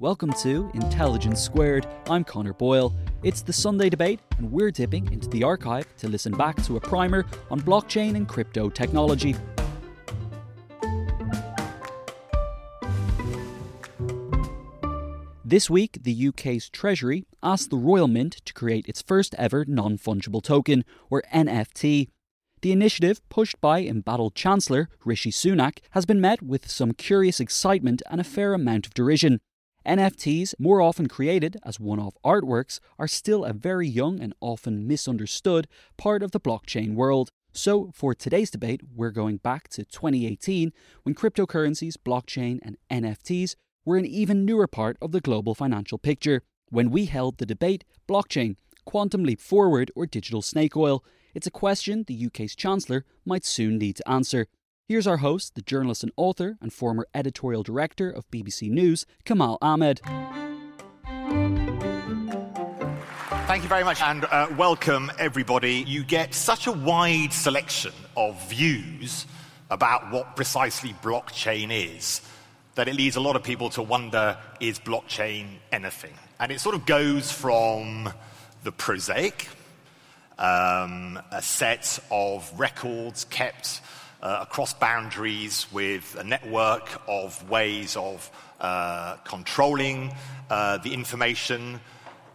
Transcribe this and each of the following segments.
Welcome to Intelligence Squared. I'm Connor Boyle. It's the Sunday debate, and we're dipping into the archive to listen back to a primer on blockchain and crypto technology. This week, the UK's Treasury asked the Royal Mint to create its first ever non fungible token, or NFT. The initiative, pushed by embattled Chancellor Rishi Sunak, has been met with some curious excitement and a fair amount of derision. NFTs, more often created as one off artworks, are still a very young and often misunderstood part of the blockchain world. So, for today's debate, we're going back to 2018 when cryptocurrencies, blockchain, and NFTs were an even newer part of the global financial picture. When we held the debate, blockchain, quantum leap forward, or digital snake oil, it's a question the UK's Chancellor might soon need to answer. Here's our host, the journalist and author and former editorial director of BBC News, Kamal Ahmed. Thank you very much and uh, welcome everybody. You get such a wide selection of views about what precisely blockchain is that it leads a lot of people to wonder is blockchain anything? And it sort of goes from the prosaic, um, a set of records kept uh, across boundaries with a network of ways of uh, controlling uh, the information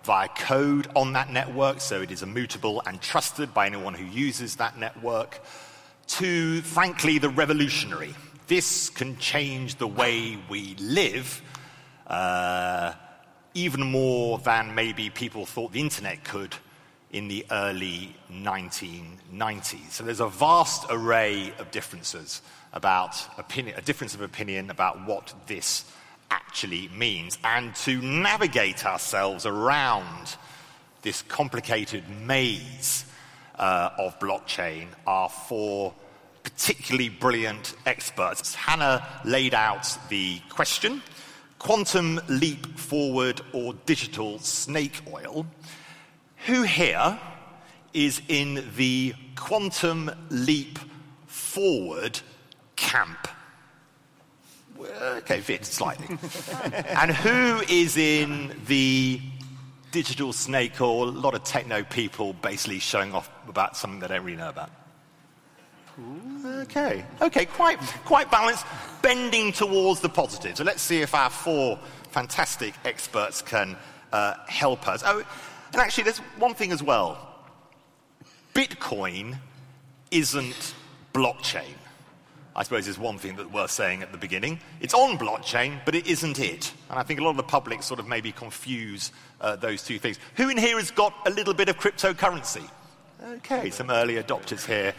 via code on that network, so it is immutable and trusted by anyone who uses that network, to, frankly, the revolutionary. This can change the way we live uh, even more than maybe people thought the internet could in the early 1990s. So there's a vast array of differences about opinion, a difference of opinion about what this actually means. And to navigate ourselves around this complicated maze uh, of blockchain are four particularly brilliant experts. Hannah laid out the question quantum leap forward or digital snake oil. Who here is in the quantum leap forward camp? Okay, fit slightly. and who is in the digital snake or a lot of techno people basically showing off about something they don't really know about? Okay, okay, quite, quite balanced, bending towards the positive. So let's see if our four fantastic experts can uh, help us. Oh, and actually, there's one thing as well Bitcoin isn't blockchain. I suppose is one thing that we're saying at the beginning. It's on blockchain, but it isn't it. And I think a lot of the public sort of maybe confuse uh, those two things. Who in here has got a little bit of cryptocurrency? Okay, some early adopters here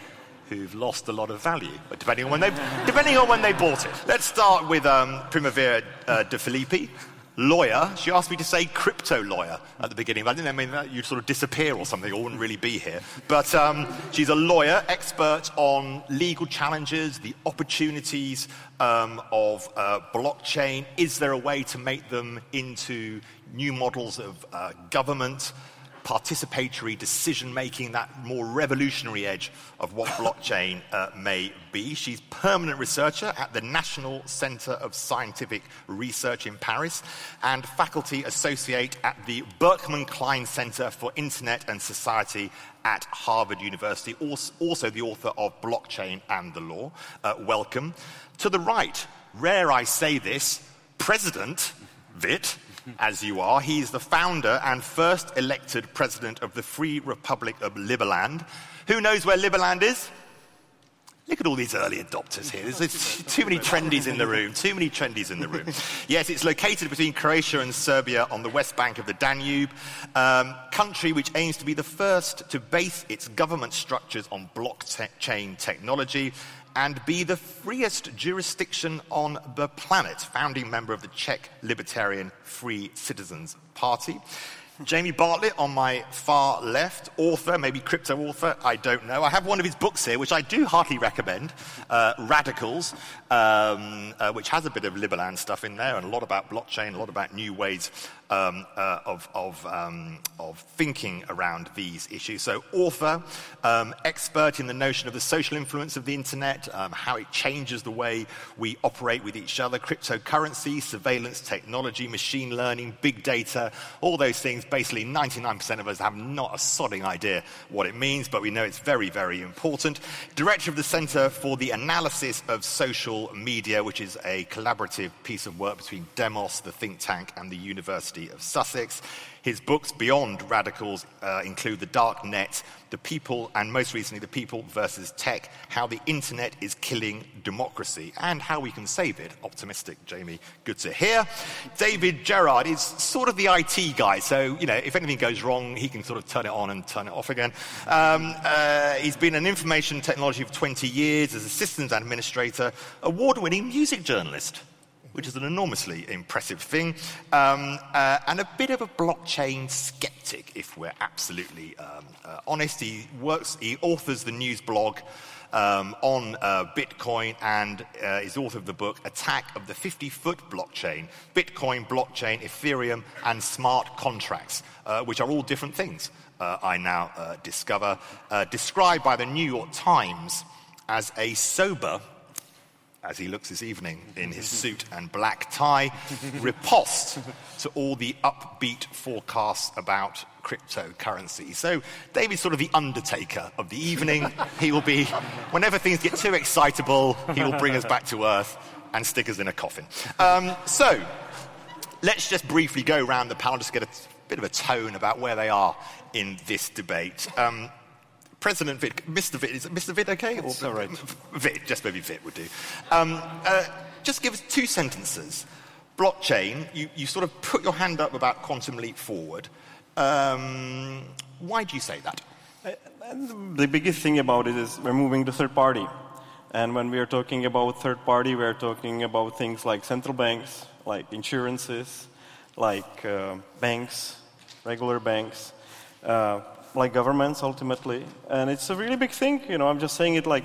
who've lost a lot of value, depending on when they, depending on when they bought it. Let's start with um, Primavera uh, de Filippi lawyer. She asked me to say crypto lawyer at the beginning. But I didn't mean that you'd sort of disappear or something, or wouldn't really be here. But um, she's a lawyer, expert on legal challenges, the opportunities um, of uh, blockchain. Is there a way to make them into new models of uh, government? Participatory decision making, that more revolutionary edge of what blockchain uh, may be. She's permanent researcher at the National Center of Scientific Research in Paris and faculty associate at the Berkman Klein Center for Internet and Society at Harvard University, also the author of Blockchain and the Law. Uh, welcome. To the right, rare I say this, President Vit, as you are. He's the founder and first elected president of the Free Republic of Liberland. Who knows where Liberland is? Look at all these early adopters here. There's, there's too many trendies in the room. Too many trendies in the room. Yes, it's located between Croatia and Serbia on the west bank of the Danube. Um, country which aims to be the first to base its government structures on blockchain technology and be the freest jurisdiction on the planet. Founding member of the Czech Libertarian Free Citizens Party. Jamie Bartlett on my far left, author, maybe crypto author, I don't know. I have one of his books here, which I do heartily recommend uh, Radicals, um, uh, which has a bit of Liberland stuff in there and a lot about blockchain, a lot about new ways um, uh, of, of, um, of, thinking around these issues. So, author, um, expert in the notion of the social influence of the internet, um, how it changes the way we operate with each other, cryptocurrency, surveillance technology, machine learning, big data, all those things. Basically, 99% of us have not a sodding idea what it means, but we know it's very, very important. Director of the Center for the Analysis of Social Media, which is a collaborative piece of work between Demos, the think tank, and the University of Sussex. His books beyond radicals uh, include The Dark Net, The People, and most recently, The People versus Tech How the Internet is Killing Democracy and How We Can Save It. Optimistic, Jamie. Good to hear. David Gerard is sort of the IT guy, so, you know, if anything goes wrong, he can sort of turn it on and turn it off again. Um, uh, he's been an information technology for 20 years as a systems administrator, award winning music journalist which is an enormously impressive thing, um, uh, and a bit of a blockchain skeptic, if we're absolutely um, uh, honest. He works, he authors the news blog. Um, on uh, Bitcoin and uh, is author of the book Attack of the 50 Foot Blockchain Bitcoin, Blockchain, Ethereum, and Smart Contracts, uh, which are all different things, uh, I now uh, discover. Uh, described by the New York Times as a sober as he looks this evening in his suit and black tie, riposte to all the upbeat forecasts about cryptocurrency. So David's sort of the undertaker of the evening. He will be, whenever things get too excitable, he will bring us back to earth and stick us in a coffin. Um, so let's just briefly go around the panel, just get a bit of a tone about where they are in this debate. Um, President Vit, Mr. Vit, is Mr. Vit okay? Or, all right. Vit, just maybe Vit would do. Um, uh, just give us two sentences. Blockchain, you, you sort of put your hand up about quantum leap forward. Um, why do you say that? Uh, the biggest thing about it is we're moving to third party. And when we are talking about third party, we're talking about things like central banks, like insurances, like uh, banks, regular banks, uh, like governments ultimately. And it's a really big thing. You know, I'm just saying it like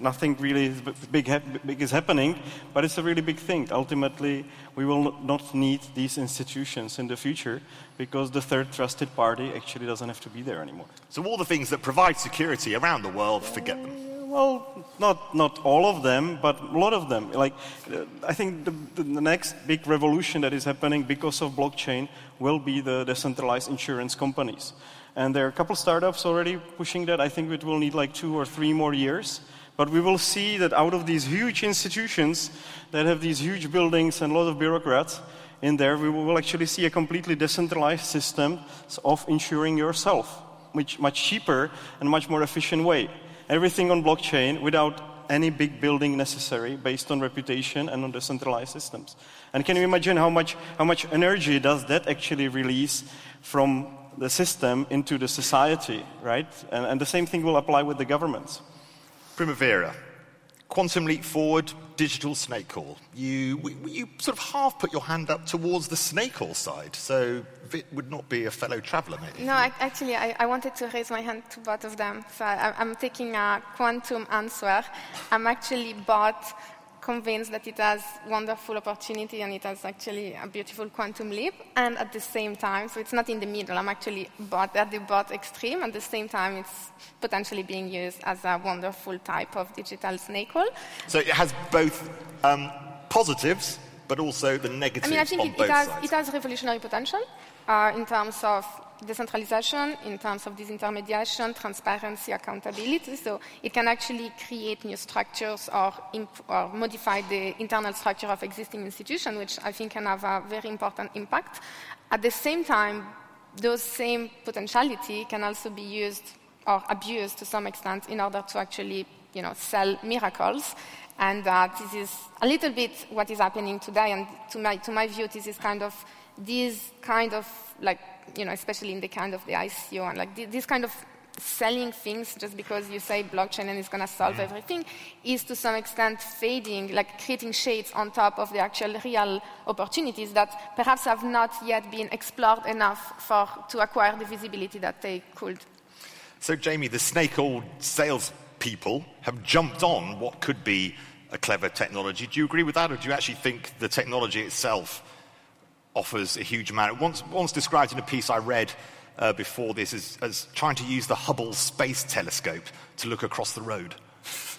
nothing really big, big is happening, but it's a really big thing. Ultimately, we will not need these institutions in the future because the third trusted party actually doesn't have to be there anymore. So all the things that provide security around the world, forget them. Well, not, not all of them, but a lot of them. Like, I think the, the, next big revolution that is happening because of blockchain will be the decentralized insurance companies. And there are a couple startups already pushing that. I think it will need like two or three more years. But we will see that out of these huge institutions that have these huge buildings and a lot of bureaucrats in there, we will actually see a completely decentralized system of insuring yourself, which much cheaper and much more efficient way. Everything on blockchain without any big building necessary based on reputation and on decentralized systems. And can you imagine how much, how much energy does that actually release from the system into the society, right? And, and the same thing will apply with the governments. Primavera, quantum leap forward, digital snake call. You, you sort of half put your hand up towards the snake call side, so Vit would not be a fellow traveller, maybe. No, I, actually, I, I, wanted to raise my hand to both of them. So I, I'm taking a quantum answer. I'm actually bought convinced that it has wonderful opportunity and it has actually a beautiful quantum leap. And at the same time, so it's not in the middle, I'm actually bot, at the bot extreme. At the same time, it's potentially being used as a wonderful type of digital snake hole. So it has both um, positives, but also the negatives I mean, I think on it, both it, has, sides. it has revolutionary potential uh, in terms of decentralization, in terms of disintermediation, transparency, accountability. So it can actually create new structures or, imp- or modify the internal structure of existing institutions, which I think can have a very important impact. At the same time, those same potentiality can also be used or abused to some extent in order to actually you know, sell miracles. And uh, this is a little bit what is happening today. And to my, to my view, this is kind of this kind of like, you know, especially in the kind of the ICO and like this kind of selling things just because you say blockchain and it's going to solve mm. everything is to some extent fading, like creating shades on top of the actual real opportunities that perhaps have not yet been explored enough for to acquire the visibility that they could. So, Jamie, the snake oil sales people have jumped on what could be a clever technology. Do you agree with that, or do you actually think the technology itself offers a huge amount? Once, once described in a piece I read uh, before this as, as trying to use the Hubble Space Telescope to look across the road.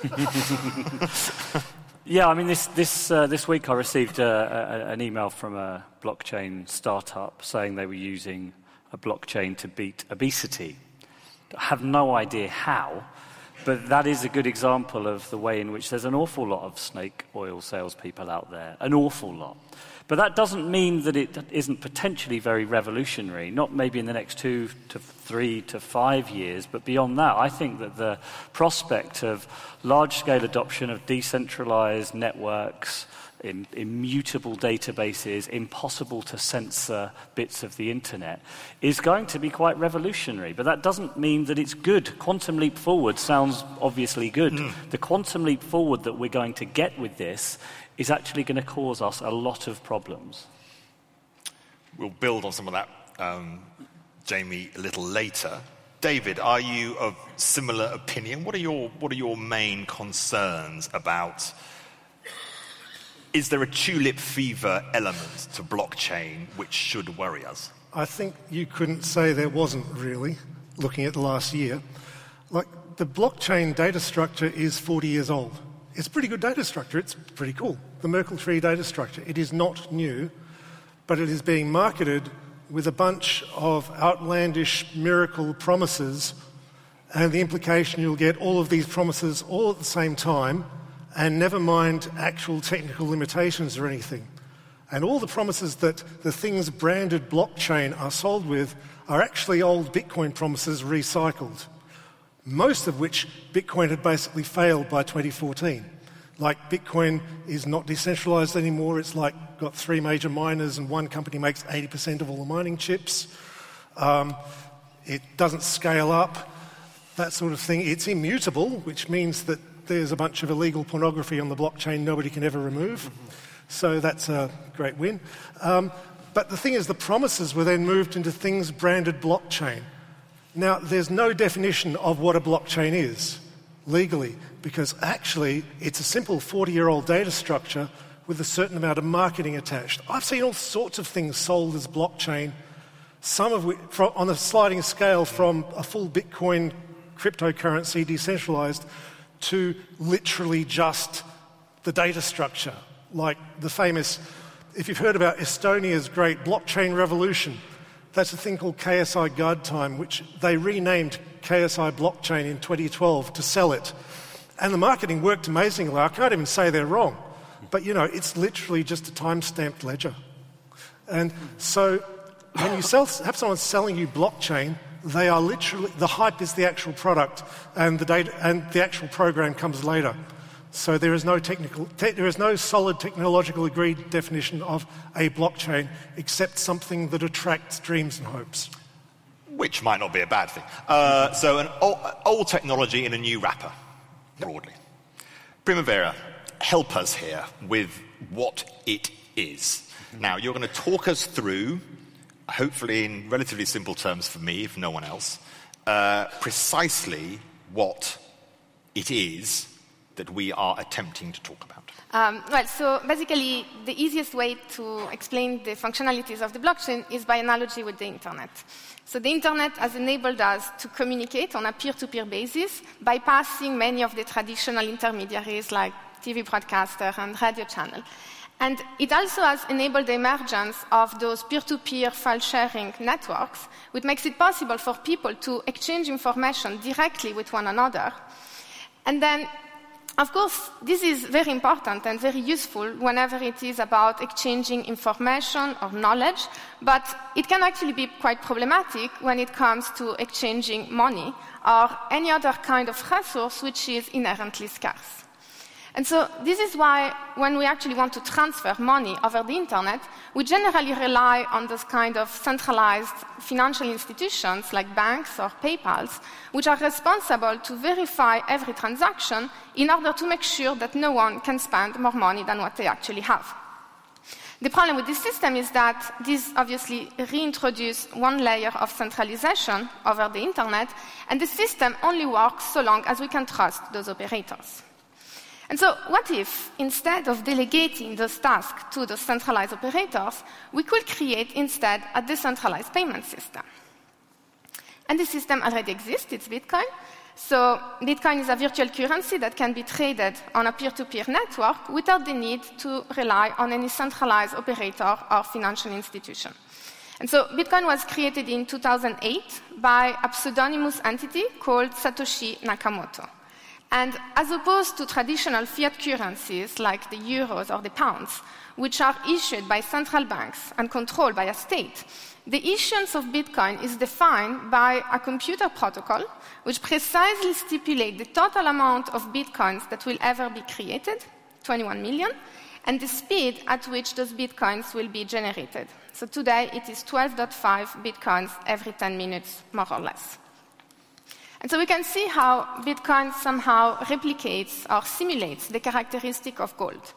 yeah, I mean, this, this, uh, this week I received a, a, an email from a blockchain startup saying they were using a blockchain to beat obesity. I have no idea how, but that is a good example of the way in which there's an awful lot of snake oil salespeople out there, an awful lot. But that doesn't mean that it isn't potentially very revolutionary, not maybe in the next two to three to five years, but beyond that, I think that the prospect of large scale adoption of decentralized networks, immutable databases, impossible to censor bits of the internet, is going to be quite revolutionary. But that doesn't mean that it's good. Quantum leap forward sounds obviously good. Mm. The quantum leap forward that we're going to get with this is actually going to cause us a lot of problems. We'll build on some of that, um, Jamie, a little later. David, are you of similar opinion? What are your, what are your main concerns about? Is there a tulip fever element to blockchain which should worry us? I think you couldn't say there wasn't really, looking at the last year. Like, the blockchain data structure is 40 years old. It's a pretty good data structure. It's pretty cool. The Merkle tree data structure. It is not new, but it is being marketed with a bunch of outlandish miracle promises, and the implication you'll get all of these promises all at the same time, and never mind actual technical limitations or anything. And all the promises that the things branded blockchain are sold with are actually old Bitcoin promises recycled most of which Bitcoin had basically failed by 2014. Like Bitcoin is not decentralized anymore. It's like got three major miners and one company makes 80% of all the mining chips. Um, it doesn't scale up, that sort of thing. It's immutable, which means that there's a bunch of illegal pornography on the blockchain nobody can ever remove. So that's a great win. Um, but the thing is, the promises were then moved into things branded blockchain. Now, there's no definition of what a blockchain is legally, because actually it's a simple 40 year old data structure with a certain amount of marketing attached. I've seen all sorts of things sold as blockchain, some of which on a sliding scale from a full Bitcoin cryptocurrency decentralized to literally just the data structure, like the famous, if you've heard about Estonia's great blockchain revolution, that's a thing called KSI Guardtime, which they renamed KSI Blockchain in 2012 to sell it. And the marketing worked amazingly. I can't even say they're wrong. But you know, it's literally just a time stamped ledger. And so when you sell, have someone selling you blockchain, they are literally, the hype is the actual product, and the, data, and the actual program comes later. So there is no technical, te- there is no solid technological agreed definition of a blockchain except something that attracts dreams and hopes. Which might not be a bad thing. Uh, so an old, old, technology in a new wrapper, broadly. Primavera, help us here with what it is. Now, you're going to talk us through, hopefully in relatively simple terms for me, if no one else, uh, precisely what it is that we are attempting to talk about? Um, well, so basically, the easiest way to explain the functionalities of the blockchain is by analogy with the internet. So the internet has enabled us to communicate on a peer-to-peer basis, bypassing many of the traditional intermediaries like TV broadcaster and radio channel. And it also has enabled the emergence of those peer to peer file sharing networks, which makes it possible for people to exchange information directly with one another. And then, of course, this is very important and very useful whenever it is about exchanging information or knowledge, but it can actually be quite problematic when it comes to exchanging money or any other kind of resource which is inherently scarce. And so this is why when we actually want to transfer money over the internet, we generally rely on those kind of centralized financial institutions like banks or PayPals, which are responsible to verify every transaction in order to make sure that no one can spend more money than what they actually have. The problem with this system is that this obviously reintroduces one layer of centralization over the internet, and the system only works so long as we can trust those operators. And so, what if, instead of delegating those tasks to the centralized operators, we could create instead a decentralized payment system? And the system already exists, it's Bitcoin. So, Bitcoin is a virtual currency that can be traded on a peer to peer network without the need to rely on any centralized operator or financial institution. And so, Bitcoin was created in 2008 by a pseudonymous entity called Satoshi Nakamoto. And as opposed to traditional fiat currencies like the euros or the pounds, which are issued by central banks and controlled by a state, the issuance of Bitcoin is defined by a computer protocol which precisely stipulates the total amount of Bitcoins that will ever be created, 21 million, and the speed at which those Bitcoins will be generated. So today it is 12.5 Bitcoins every 10 minutes, more or less. And so we can see how Bitcoin somehow replicates or simulates the characteristic of gold.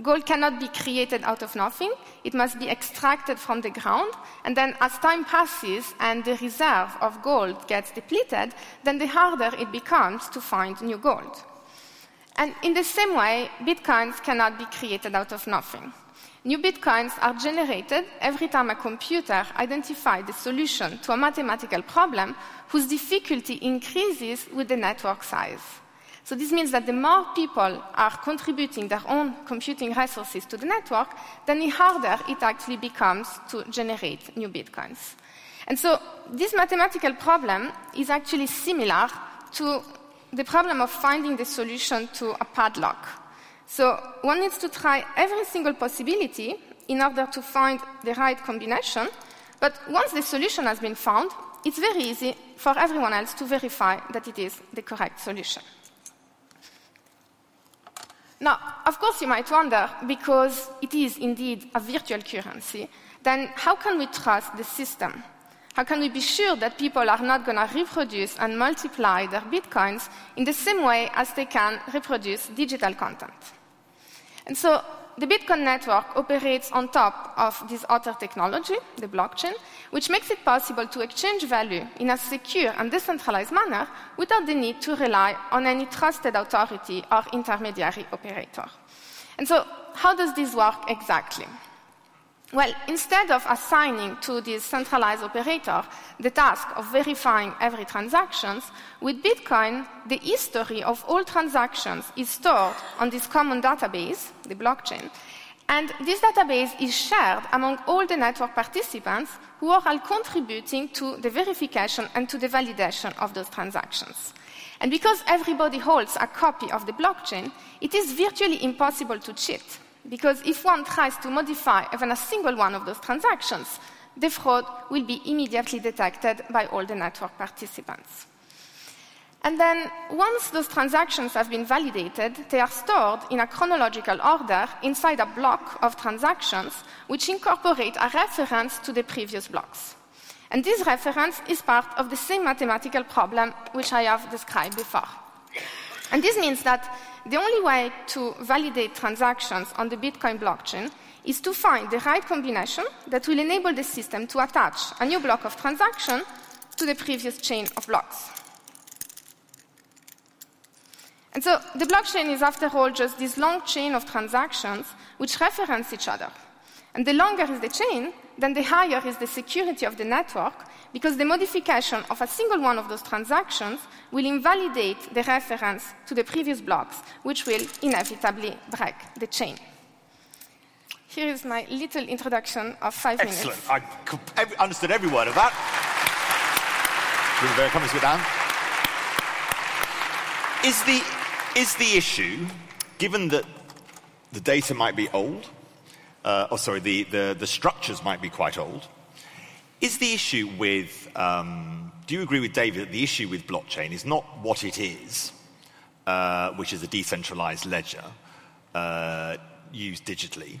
Gold cannot be created out of nothing. It must be extracted from the ground. And then as time passes and the reserve of gold gets depleted, then the harder it becomes to find new gold. And in the same way, Bitcoins cannot be created out of nothing. New bitcoins are generated every time a computer identifies the solution to a mathematical problem whose difficulty increases with the network size. So this means that the more people are contributing their own computing resources to the network, then the harder it actually becomes to generate new bitcoins. And so this mathematical problem is actually similar to the problem of finding the solution to a padlock. So one needs to try every single possibility in order to find the right combination. But once the solution has been found, it's very easy for everyone else to verify that it is the correct solution. Now, of course, you might wonder, because it is indeed a virtual currency, then how can we trust the system? How can we be sure that people are not going to reproduce and multiply their bitcoins in the same way as they can reproduce digital content? And so the Bitcoin network operates on top of this other technology, the blockchain, which makes it possible to exchange value in a secure and decentralized manner without the need to rely on any trusted authority or intermediary operator. And so, how does this work exactly? Well, instead of assigning to this centralized operator the task of verifying every transaction, with Bitcoin, the history of all transactions is stored on this common database, the blockchain, and this database is shared among all the network participants who are all contributing to the verification and to the validation of those transactions. And because everybody holds a copy of the blockchain, it is virtually impossible to cheat. Because if one tries to modify even a single one of those transactions, the fraud will be immediately detected by all the network participants. And then, once those transactions have been validated, they are stored in a chronological order inside a block of transactions which incorporate a reference to the previous blocks. And this reference is part of the same mathematical problem which I have described before. And this means that the only way to validate transactions on the Bitcoin blockchain is to find the right combination that will enable the system to attach a new block of transaction to the previous chain of blocks. And so the blockchain is, after all, just this long chain of transactions which reference each other. And the longer is the chain, then the higher is the security of the network, because the modification of a single one of those transactions will invalidate the reference to the previous blocks, which will inevitably break the chain. Here is my little introduction of five Excellent. minutes. Excellent. I understood every word of that. Come and sit down. Is the, is the issue, given that the data might be old, uh, or sorry, the, the, the structures might be quite old, is the issue with, um, do you agree with David that the issue with blockchain is not what it is, uh, which is a decentralized ledger uh, used digitally,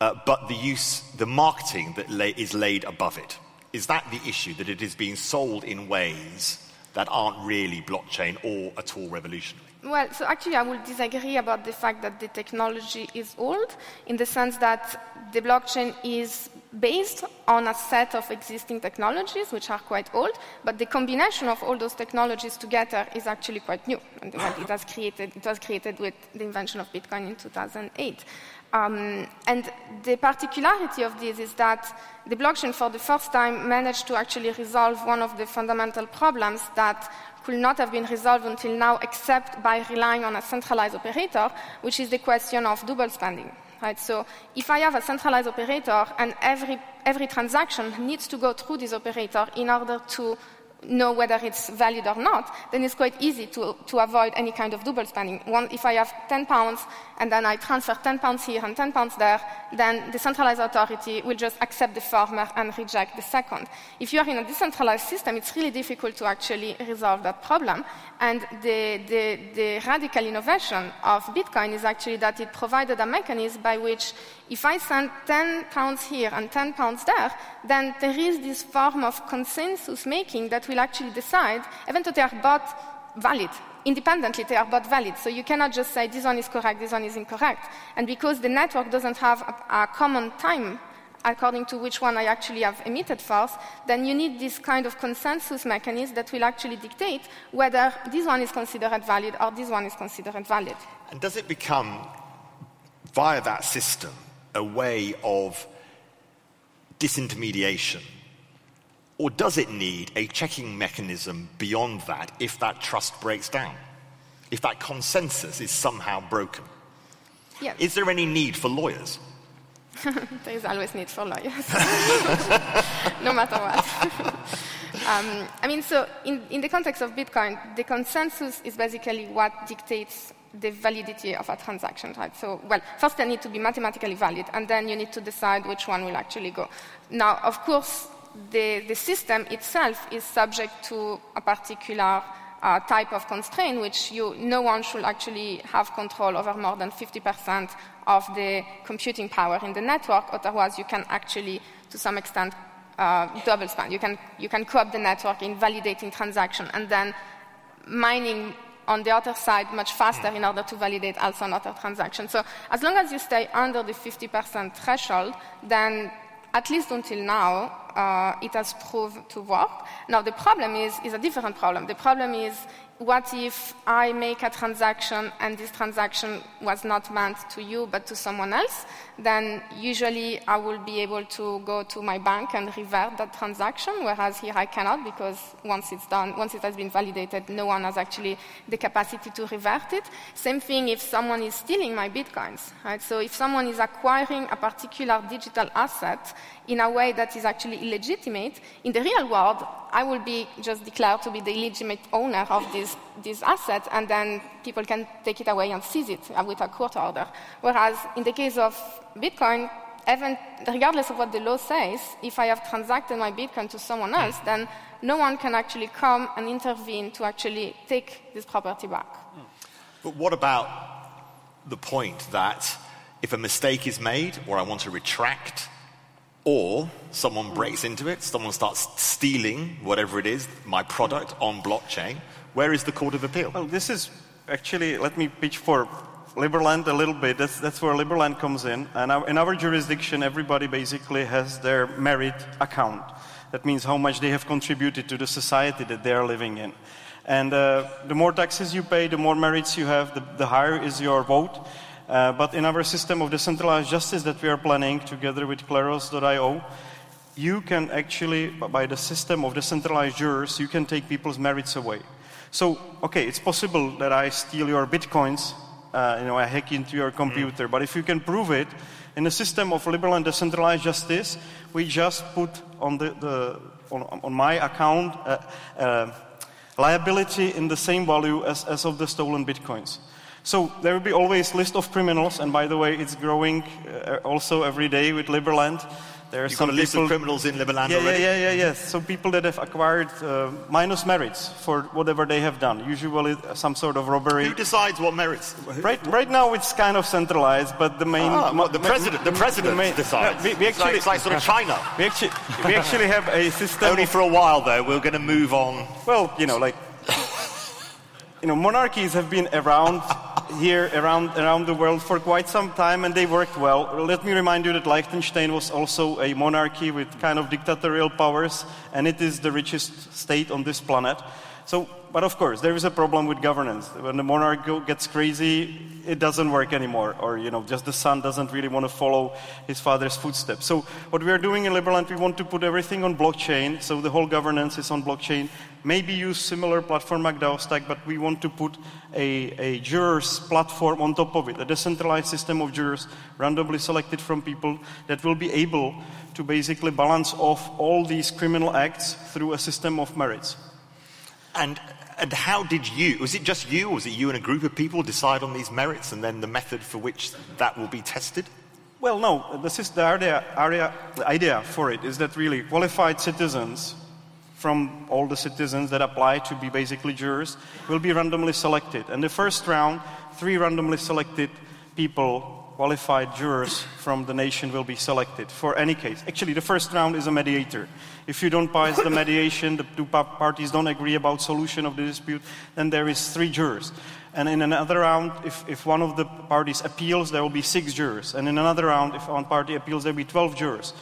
uh, but the use, the marketing that la- is laid above it? Is that the issue, that it is being sold in ways that aren't really blockchain or at all revolutionary? Well, so actually, I will disagree about the fact that the technology is old, in the sense that the blockchain is based on a set of existing technologies, which are quite old, but the combination of all those technologies together is actually quite new. And it, has created, it was created with the invention of Bitcoin in 2008. Um, and the particularity of this is that the blockchain, for the first time, managed to actually resolve one of the fundamental problems that could not have been resolved until now, except by relying on a centralized operator, which is the question of double spending. Right? So, if I have a centralized operator and every, every transaction needs to go through this operator in order to know whether it's valid or not, then it's quite easy to, to avoid any kind of double spending. One, if I have 10 pounds and then I transfer 10 pounds here and 10 pounds there, then the centralized authority will just accept the former and reject the second. If you are in a decentralized system, it's really difficult to actually resolve that problem. And the, the, the radical innovation of Bitcoin is actually that it provided a mechanism by which if I send 10 pounds here and 10 pounds there, then there is this form of consensus making that will actually decide, even though they are both valid, independently they are both valid. So you cannot just say this one is correct, this one is incorrect. And because the network doesn't have a, a common time according to which one I actually have emitted first, then you need this kind of consensus mechanism that will actually dictate whether this one is considered valid or this one is considered valid. And does it become, via that system, a way of disintermediation? Or does it need a checking mechanism beyond that if that trust breaks down? If that consensus is somehow broken? Is there any need for lawyers? there is always need for lawyers, no matter what. um, I mean, so in, in the context of Bitcoin, the consensus is basically what dictates the validity of a transaction, right? So, well, first they need to be mathematically valid, and then you need to decide which one will actually go. Now, of course, the, the system itself is subject to a particular uh, type of constraint, which you, no one should actually have control over more than 50% of the computing power in the network, otherwise you can actually, to some extent, uh, double spend. You can, you can co-opt the network in validating transaction and then mining on the other side much faster in order to validate also another transaction. So as long as you stay under the 50% threshold, then at least until now, uh, it has proved to work. Now, the problem is, is a different problem. The problem is, what if I make a transaction and this transaction was not meant to you but to someone else? Then usually I will be able to go to my bank and revert that transaction, whereas here I cannot because once it's done, once it has been validated, no one has actually the capacity to revert it. Same thing if someone is stealing my bitcoins, right? So if someone is acquiring a particular digital asset in a way that is actually illegitimate, in the real world, I will be just declared to be the legitimate owner of this, this asset, and then people can take it away and seize it uh, with a court order. Whereas in the case of Bitcoin, even regardless of what the law says, if I have transacted my Bitcoin to someone else, then no one can actually come and intervene to actually take this property back. Hmm. But what about the point that if a mistake is made, or I want to retract, or someone breaks into it, someone starts stealing whatever it is, my product on blockchain, where is the Court of Appeal? Well, this is actually, let me pitch for Liberland a little bit. That's, that's where Liberland comes in. And in our jurisdiction, everybody basically has their merit account. That means how much they have contributed to the society that they are living in. And uh, the more taxes you pay, the more merits you have, the, the higher is your vote. Uh, but in our system of decentralized justice that we are planning together with Kleros.io, you can actually, by the system of decentralized jurors, you can take people's merits away. So, okay, it's possible that I steal your bitcoins, uh, you know, I hack into your computer, mm. but if you can prove it, In a system of Liberland decentralized justice, we just put on, the, the on, on, my account uh, uh, liability in the same value as, as of the stolen bitcoins. So there will be always list of criminals, and by the way, it's growing uh, also every day with Liberland. There are You've some got a list people, of criminals in Liberland yeah, already? Yeah, yeah, yeah, yeah. So people that have acquired uh, minus merits for whatever they have done, usually some sort of robbery. Who decides what merits? Right, right now it's kind of centralized, but the main... Ah, well, the president, the president the main, decides. No, we, we actually, it's, like, it's like sort of China. We actually, we actually have a system... Only for a while, though. We're going to move on. Well, you know, like... you know, monarchies have been around here around, around the world for quite some time and they worked well. Let me remind you that Liechtenstein was also a monarchy with kind of dictatorial powers and it is the richest state on this planet. So, but of course, there is a problem with governance. When the monarch gets crazy, it doesn't work anymore, or you know, just the son doesn't really want to follow his father's footsteps. So, what we are doing in Liberland, we want to put everything on blockchain. So the whole governance is on blockchain. Maybe use similar platform like DAOstack, but we want to put a, a jurors platform on top of it, a decentralized system of jurors, randomly selected from people that will be able to basically balance off all these criminal acts through a system of merits. And, and how did you, was it just you, or was it you and a group of people decide on these merits and then the method for which that will be tested? Well, no. This is the idea, idea, the idea for it is that really qualified citizens from all the citizens that apply to be basically jurors will be randomly selected. And the first round, three randomly selected people qualified jurors from the nation will be selected for any case. Actually, the first round is a mediator. If you don't pass the mediation, the two parties don't agree about solution of the dispute, then there is three jurors. And in another round, if, if one of the parties appeals, there will be six jurors. And in another round, if one party appeals, there will be 12 jurors.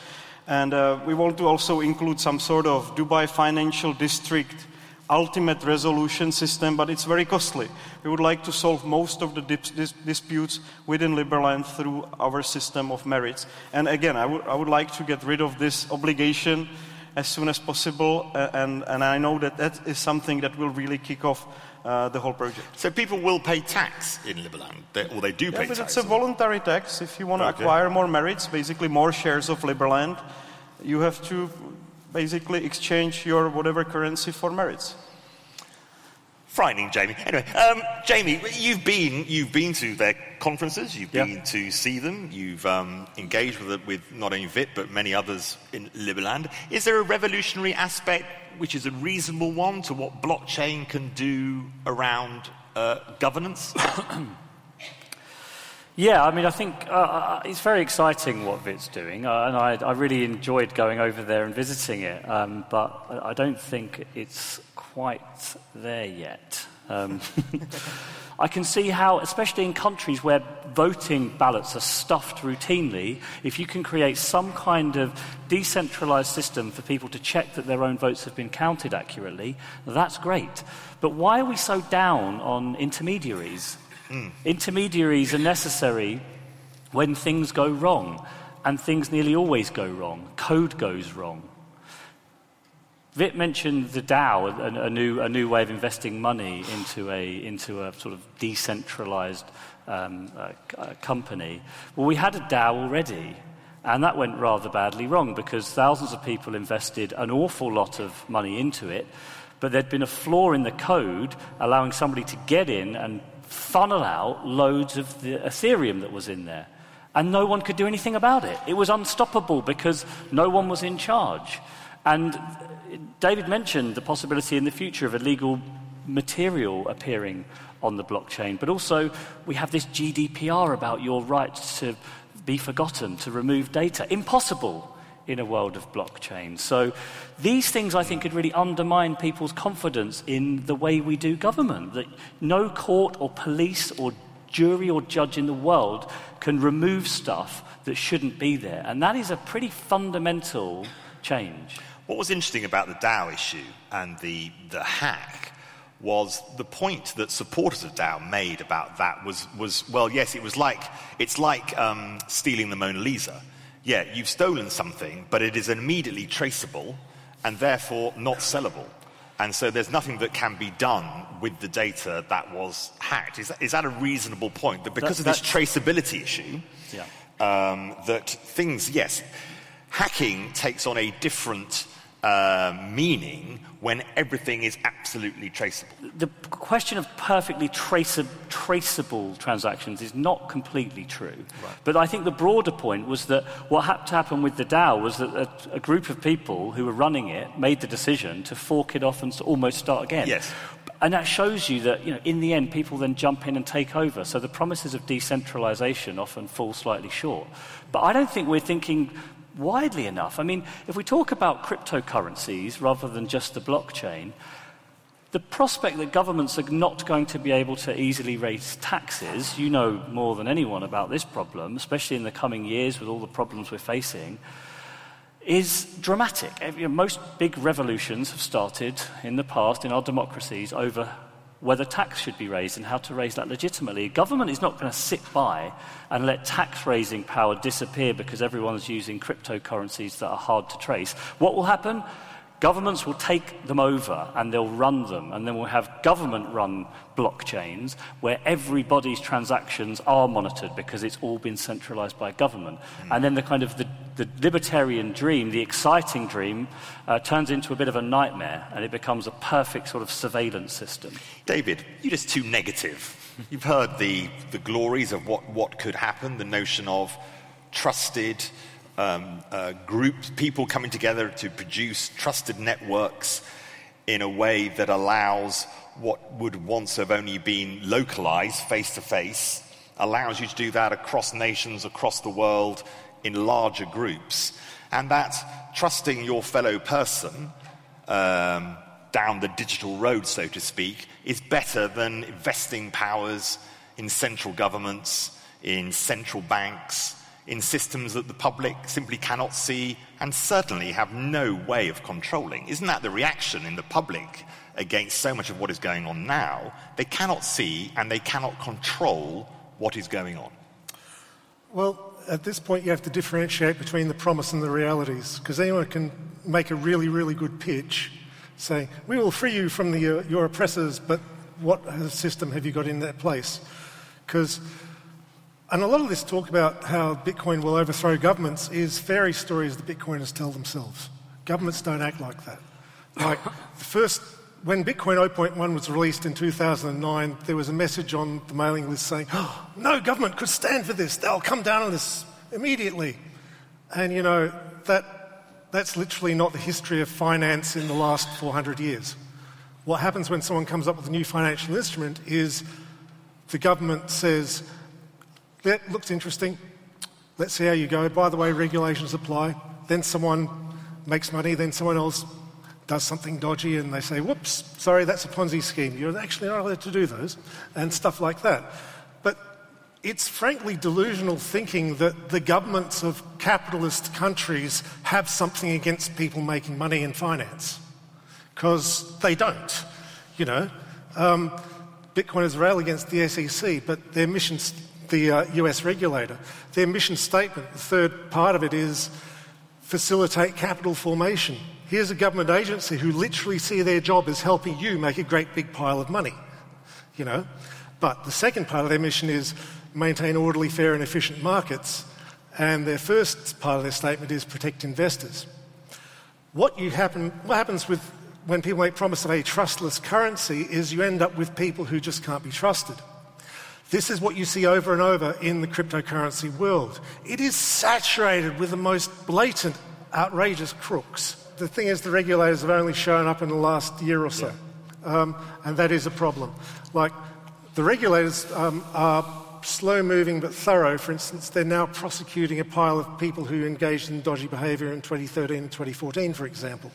And uh, we want to also include some sort of Dubai Financial District ultimate resolution system, but it's very costly. We would like to solve most of the dis dis disputes within Liberland through our system of merits. And again, I, I would like to get rid of this obligation as soon as possible, uh, and, and I know that that is something that will really kick off uh, the whole project. So people will pay tax in Liberland, they, or they do yeah, pay but tax? it's a voluntary tax. If you want to okay. acquire more merits, basically more shares of Liberland, you have to basically exchange your whatever currency for merits. Frightening, Jamie. Anyway, um, Jamie, you've been you've been to their conferences, you've yep. been to see them, you've um, engaged with with not only Vit but many others in Liberland. Is there a revolutionary aspect which is a reasonable one to what blockchain can do around uh, governance? Yeah, I mean, I think uh, uh, it's very exciting what Vit's doing, uh, and I, I, really enjoyed going over there and visiting it, um, but I don't think it's quite there yet. Um, I can see how, especially in countries where voting ballots are stuffed routinely, if you can create some kind of decentralized system for people to check that their own votes have been counted accurately, that's great. But why are we so down on intermediaries? Mm. Intermediaries are necessary when things go wrong, and things nearly always go wrong. Code goes wrong. Vit mentioned the DAO, a, a, new, a new way of investing money into a, into a sort of decentralized um, uh, uh, company. Well, we had a DAO already, and that went rather badly wrong because thousands of people invested an awful lot of money into it, but there'd been a flaw in the code allowing somebody to get in and funnel out loads of the Ethereum that was in there. And no one could do anything about it. It was unstoppable because no one was in charge. And David mentioned the possibility in the future of illegal material appearing on the blockchain, but also we have this GDPR about your right to be forgotten, to remove data. Impossible in a world of blockchain. So these things, I think, could really undermine people's confidence in the way we do government. That no court or police or jury or judge in the world can remove stuff that shouldn't be there. And that is a pretty fundamental change. What was interesting about the DAO issue and the, the hack was the point that supporters of DAO made about that was, was well, yes, it was like, it's like um, stealing the Mona Lisa yeah, you've stolen something, but it is immediately traceable and therefore not sellable. And so there's nothing that can be done with the data that was hacked. Is that, is that a reasonable point? That because that, of this traceability issue, yeah. um, that things, yes, hacking takes on a different uh, meaning when everything is absolutely traceable. The question of perfectly traceable, traceable transactions is not completely true. Right. But I think the broader point was that what had to happen with the DAO was that a, a, group of people who were running it made the decision to fork it off and almost start again. Yes. And that shows you that, you know, in the end, people then jump in and take over. So the promises of decentralization often fall slightly short. But I don't think we're thinking widely enough. I mean, if we talk about cryptocurrencies rather than just the blockchain, the prospect that governments are not going to be able to easily raise taxes, you know more than anyone about this problem, especially in the coming years with all the problems we're facing, is dramatic. Most big revolutions have started in the past in our democracies over whether tax should be raised and how to raise that legitimately. Government is not going to sit by and let tax raising power disappear because everyone's using cryptocurrencies that are hard to trace. What will happen? Governments will take them over and they'll run them, and then we'll have government run blockchains where everybody's transactions are monitored because it's all been centralized by government. Mm. And then the kind of the, the libertarian dream, the exciting dream, uh, turns into a bit of a nightmare and it becomes a perfect sort of surveillance system. David, you're just too negative. You've heard the, the glories of what, what could happen, the notion of trusted um, uh, groups, people coming together to produce trusted networks in a way that allows what would once have only been localized face to face, allows you to do that across nations, across the world, in larger groups. And that trusting your fellow person um, down the digital road, so to speak, is better than investing powers in central governments, in central banks, in systems that the public simply cannot see and certainly have no way of controlling. Isn't that the reaction in the public against so much of what is going on now? They cannot see and they cannot control what is going on. Well, at this point, you have to differentiate between the promise and the realities, because anyone can make a really, really good pitch saying, We will free you from the, your oppressors, but what system have you got in that place? Because and a lot of this talk about how Bitcoin will overthrow governments is fairy stories the Bitcoiners tell themselves. Governments don't act like that. Like the first, when Bitcoin 0.1 was released in 2009, there was a message on the mailing list saying, oh, no government could stand for this. They'll come down on this immediately. And you know, that, that's literally not the history of finance in the last 400 years. What happens when someone comes up with a new financial instrument is the government says, that looks interesting. Let's see how you go. By the way, regulations apply. Then someone makes money, then someone else does something dodgy and they say, whoops, sorry, that's a Ponzi scheme. You're actually not allowed to do those, and stuff like that. But it's frankly delusional thinking that the governments of capitalist countries have something against people making money in finance, because they don't. You know, um, is rail against the SEC, but their mission the uh, US regulator. Their mission statement, the third part of it is facilitate capital formation. Here's a government agency who literally see their job as helping you make a great big pile of money, you know. But the second part of their mission is maintain orderly, fair, and efficient markets. And their first part of their statement is protect investors. What, you happen, what happens with when people make promise of a trustless currency is you end up with people who just can't be trusted. This is what you see over and over in the cryptocurrency world. It is saturated with the most blatant, outrageous crooks. The thing is, the regulators have only shown up in the last year or so, yeah. um, and that is a problem. Like, the regulators um, are slow moving but thorough. For instance, they're now prosecuting a pile of people who engaged in dodgy behaviour in 2013 and 2014, for example.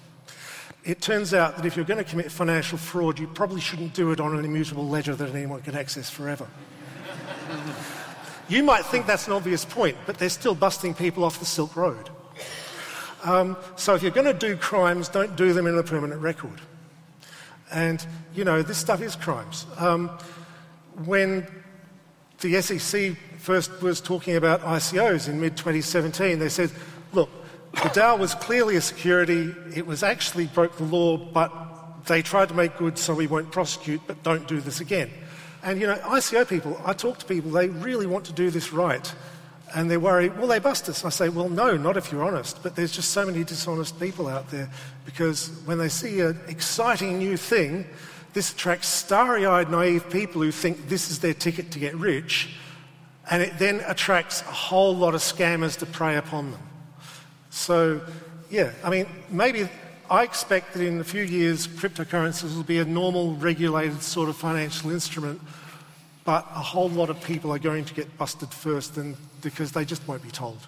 It turns out that if you're going to commit financial fraud, you probably shouldn't do it on an immutable ledger that anyone can access forever. You might think that's an obvious point, but they're still busting people off the Silk Road. Um, so if you're going to do crimes, don't do them in a permanent record. And, you know, this stuff is crimes. Um, when the SEC first was talking about ICOs in mid 2017, they said, look, the DAO was clearly a security, it was actually broke the law, but they tried to make good, so we won't prosecute, but don't do this again. And you know, ICO people, I talk to people, they really want to do this right. And they're worried, will they bust us? I say, well, no, not if you're honest. But there's just so many dishonest people out there because when they see an exciting new thing, this attracts starry eyed, naive people who think this is their ticket to get rich. And it then attracts a whole lot of scammers to prey upon them. So, yeah, I mean, maybe I expect that in a few years, cryptocurrencies will be a normal, regulated sort of financial instrument but a whole lot of people are going to get busted first and because they just won't be told.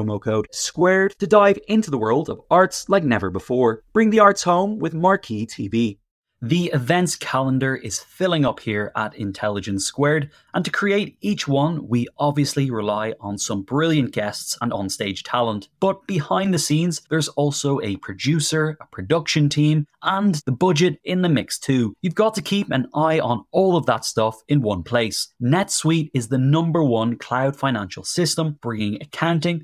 code SQUARED to dive into the world of arts like never before. Bring the arts home with Marquee TV. The events calendar is filling up here at Intelligence Squared, and to create each one, we obviously rely on some brilliant guests and onstage talent. But behind the scenes, there's also a producer, a production team, and the budget in the mix too. You've got to keep an eye on all of that stuff in one place. NetSuite is the number one cloud financial system, bringing accounting,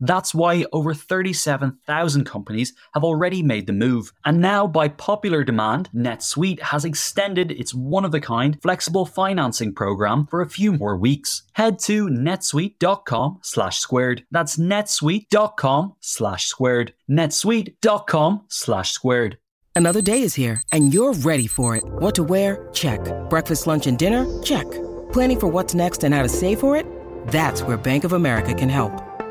That's why over 37,000 companies have already made the move. And now, by popular demand, NetSuite has extended its one of a kind flexible financing program for a few more weeks. Head to netsuite.com slash squared. That's netsuite.com slash squared. netsuite.com slash squared. Another day is here and you're ready for it. What to wear? Check. Breakfast, lunch, and dinner? Check. Planning for what's next and how to save for it? That's where Bank of America can help.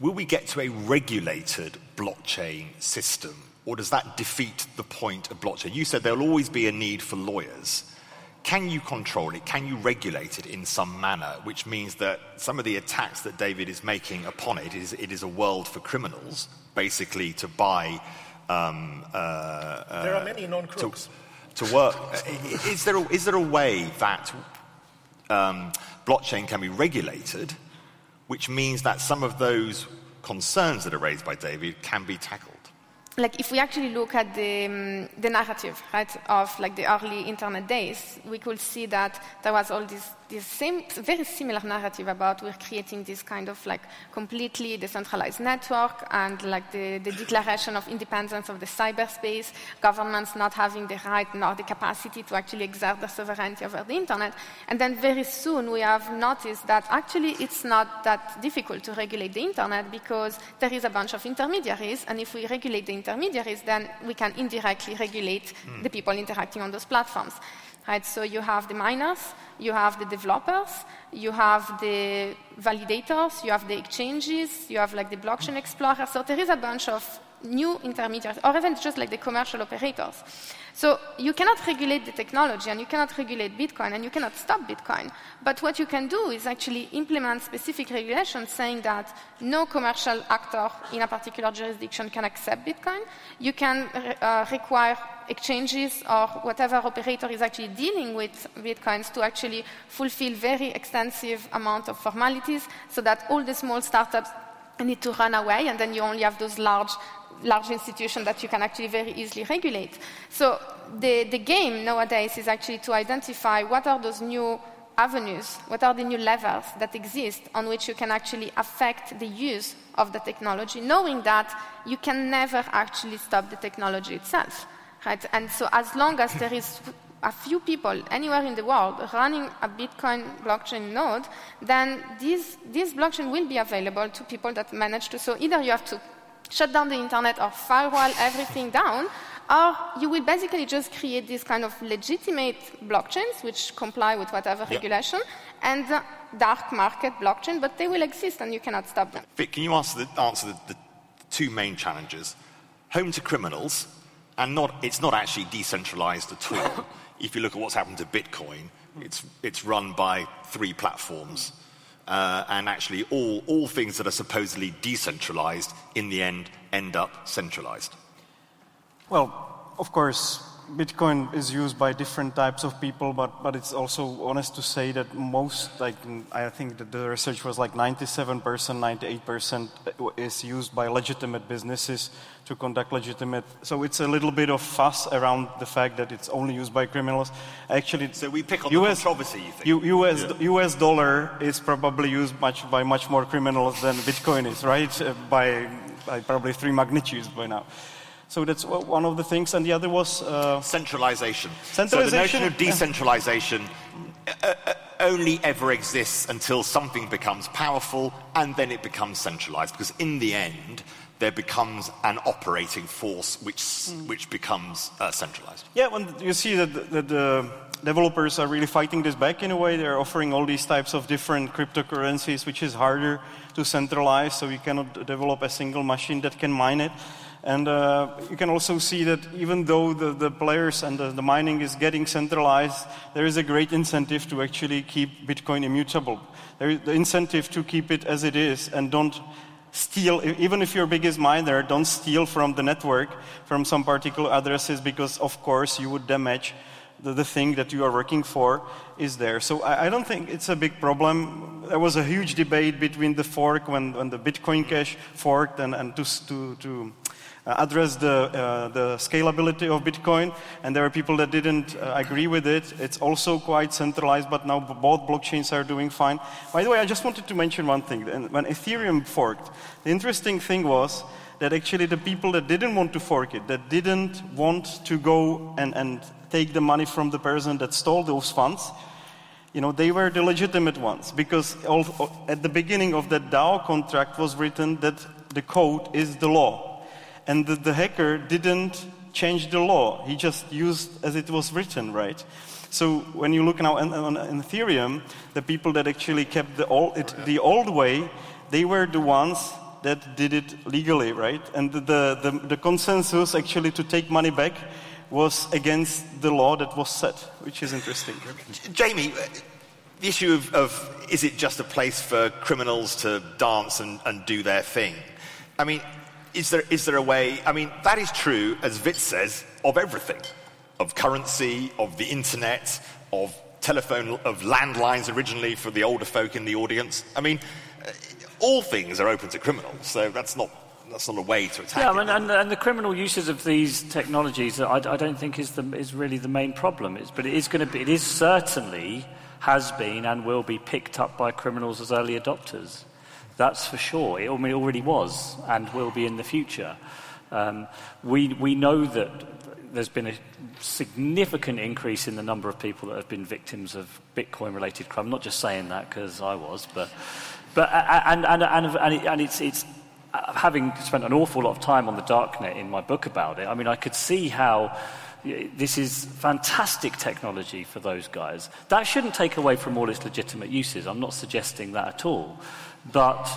will we get to a regulated blockchain system, or does that defeat the point of blockchain? You said there'll always be a need for lawyers. Can you control it? Can you regulate it in some manner? Which means that some of the attacks that David is making upon it is it is a world for criminals, basically to buy. Um, uh, uh, there are many non-crooks. To, to work. is, there a, is there a way that um, blockchain can be regulated which means that some of those concerns that are raised by David can be tackled. Like if we actually look at the, um, the narrative right, of like the early internet days, we could see that there was all this this same, very similar narrative about we're creating this kind of like completely decentralized network and like the, the declaration of independence of the cyberspace, governments not having the right nor the capacity to actually exert their sovereignty over the internet. And then very soon we have noticed that actually it's not that difficult to regulate the internet because there is a bunch of intermediaries, and if we regulate the intermediaries, then we can indirectly regulate mm. the people interacting on those platforms. Right? So you have the miners, you have the developers, you have the validators, you have the exchanges, you have like the blockchain explorer. So there is a bunch of new intermediaries, or even just like the commercial operators. So you cannot regulate the technology and you cannot regulate Bitcoin and you cannot stop Bitcoin. But what you can do is actually implement specific regulations saying that no commercial actor in a particular jurisdiction can accept Bitcoin. You can uh, require exchanges or whatever operator is actually dealing with Bitcoins to actually fulfill very extensive amount of formalities so that all the small startups need to run away, and then you only have those large large institution that you can actually very easily regulate. So the, the game nowadays is actually to identify what are those new avenues, what are the new levels that exist on which you can actually affect the use of the technology, knowing that you can never actually stop the technology itself. Right? And so as long as there is a few people anywhere in the world running a Bitcoin blockchain node, then this, this blockchain will be available to people that manage to. So either you have to shut down the internet or firewall everything down, or you will basically just create these kind of legitimate blockchains which comply with whatever yep. regulation and dark market blockchain, but they will exist and you cannot stop them. Vit, can you answer the, answer the, the two main challenges? Home to criminals, and not, it's not actually decentralized at all. if you look at what's happened to Bitcoin, it's, it's run by three platforms. Uh, and actually, all, all things that are supposedly decentralized in the end end up centralized. Well, of course, Bitcoin is used by different types of people, but, but it's also honest to say that most, like, I think that the research was like 97%, 98% is used by legitimate businesses to conduct legitimate. So it's a little bit of fuss around the fact that it's only used by criminals. Actually, so we pick on US, the controversy. You think? US, yeah. US dollar is probably used much by much more criminals than Bitcoin is, right? Uh, by, by probably three magnitudes by now. So that's one of the things. And the other was uh, centralization. Centralization. So the notion of decentralization uh, uh, only ever exists until something becomes powerful and then it becomes centralized. Because in the end, there becomes an operating force which, mm. which becomes uh, centralized. Yeah, when you see that, that the developers are really fighting this back in a way. They're offering all these types of different cryptocurrencies, which is harder to centralize, so you cannot develop a single machine that can mine it. And uh, you can also see that even though the, the players and the, the, mining is getting centralized, there is a great incentive to actually keep Bitcoin immutable. There is the incentive to keep it as it is and don't steal, even if you're biggest miner, don't steal from the network, from some particular addresses, because of course you would damage the, the thing that you are working for is there. So I, I, don't think it's a big problem. There was a huge debate between the fork when, when the Bitcoin Cash forked and, and to, to, to address the, uh, the scalability of Bitcoin, and there are people that didn't uh, agree with it. It's also quite centralized, but now both blockchains are doing fine. By the way, I just wanted to mention one thing. When Ethereum forked, the interesting thing was that actually the people that didn't want to fork it, that didn't want to go and, and take the money from the person that stole those funds, you know, they were the legitimate ones because all, at the beginning of that DAO contract was written that the code is the law. And the, the hacker didn't change the law. He just used as it was written, right? So when you look now on, on, on Ethereum, the people that actually kept the old, it, the old way, they were the ones that did it legally, right? And the, the, the, consensus actually to take money back was against the law that was set, which is interesting. Jamie, the issue of, of is it just a place for criminals to dance and, and do their thing? I mean, is there, is there a way? I mean, that is true, as Vit says, of everything of currency, of the internet, of telephone, of landlines originally for the older folk in the audience. I mean, uh, all things are open to criminals, so that's not. That's not a way to attack. Yeah, I mean, and, and, the criminal uses of these technologies, I, I don't think is, the, is really the main problem. It's, but it is going to be. It is certainly has been and will be picked up by criminals as early adopters. That's for sure. It already was and will be in the future. Um, we, we know that there's been a significant increase in the number of people that have been victims of Bitcoin related crime. I'm not just saying that because I was, but, but and, and, and, and, it, and it's, it's having spent an awful lot of time on the darknet in my book about it, I mean, I could see how this is fantastic technology for those guys. That shouldn't take away from all its legitimate uses. I'm not suggesting that at all. But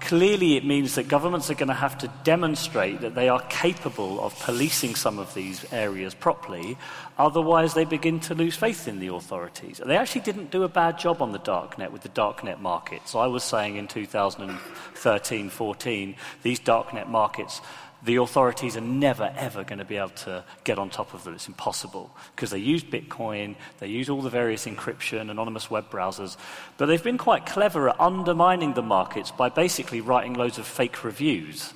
clearly it means that governments are going to have to demonstrate that they are capable of policing some of these areas properly, otherwise they begin to lose faith in the authorities. They actually didn't do a bad job on the darknet with the darknet markets. I was saying in 2013 14, these darknet markets the authorities are never, ever going to be able to get on top of them. It's impossible because they use Bitcoin, they use all the various encryption, anonymous web browsers, but they've been quite clever at undermining the markets by basically writing loads of fake reviews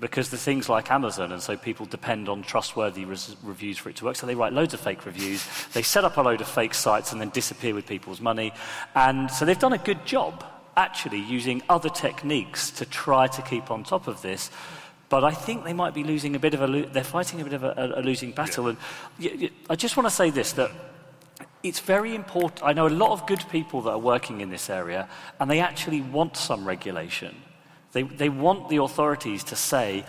because the things like Amazon, and so people depend on trustworthy res- reviews for it to work. So they write loads of fake reviews, they set up a load of fake sites and then disappear with people's money. And so they've done a good job actually using other techniques to try to keep on top of this. But I think they might be losing a bit of a, lo- they're fighting a bit of a, a, losing battle. Yeah. And y- y- I just want to say this that it's very important. I know a lot of good people that are working in this area, and they actually want some regulation. They, they want the authorities to say,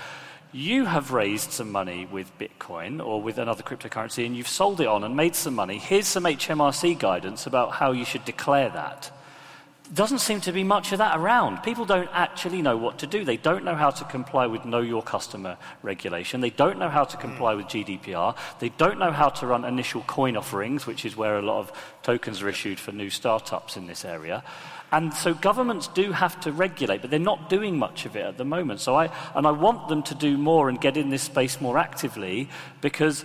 you have raised some money with Bitcoin or with another cryptocurrency and you've sold it on and made some money. Here's some HMRC guidance about how you should declare that doesn't seem to be much of that around. People don't actually know what to do. They don't know how to comply with Know Your Customer regulation. They don't know how to comply with GDPR. They don't know how to run initial coin offerings, which is where a lot of tokens are issued for new startups in this area. And so governments do have to regulate, but they're not doing much of it at the moment. So I, and I want them to do more and get in this space more actively because,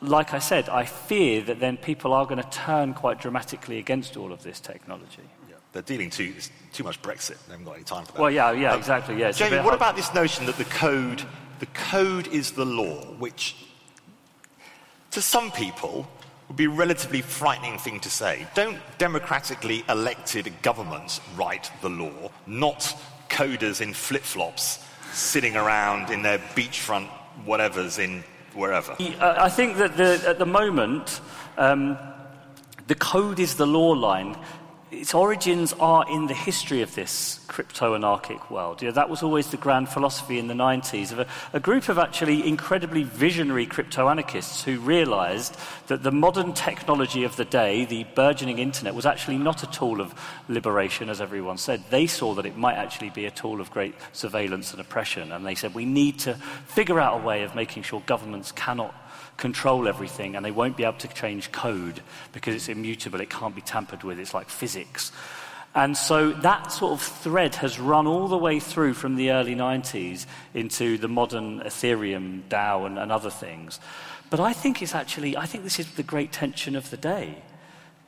like I said, I fear that then people are going to turn quite dramatically against all of this technology they're dealing too, too much Brexit. They haven't got any time for that. Well, yeah, yeah, um, exactly. Yeah, Jamie, what hard. about this notion that the code, the code is the law, which to some people would be a relatively frightening thing to say. Don't democratically elected governments write the law, not coders in flip-flops sitting around in their beachfront whatevers in wherever. I think that the, at the moment, um, the code is the law line its origins are in the history of this crypto anarchic world. You know, that was always the grand philosophy in the 90s of a, a group of actually incredibly visionary crypto anarchists who realized that the modern technology of the day, the burgeoning internet, was actually not a tool of liberation, as everyone said. They saw that it might actually be a tool of great surveillance and oppression. And they said, we need to figure out a way of making sure governments cannot control everything and they won't be able to change code because it's immutable, it can't be tampered with, it's like physics. And so that sort of thread has run all the way through from the early 90s into the modern Ethereum, DAO, and, and other things. But I think it's actually, I think this is the great tension of the day.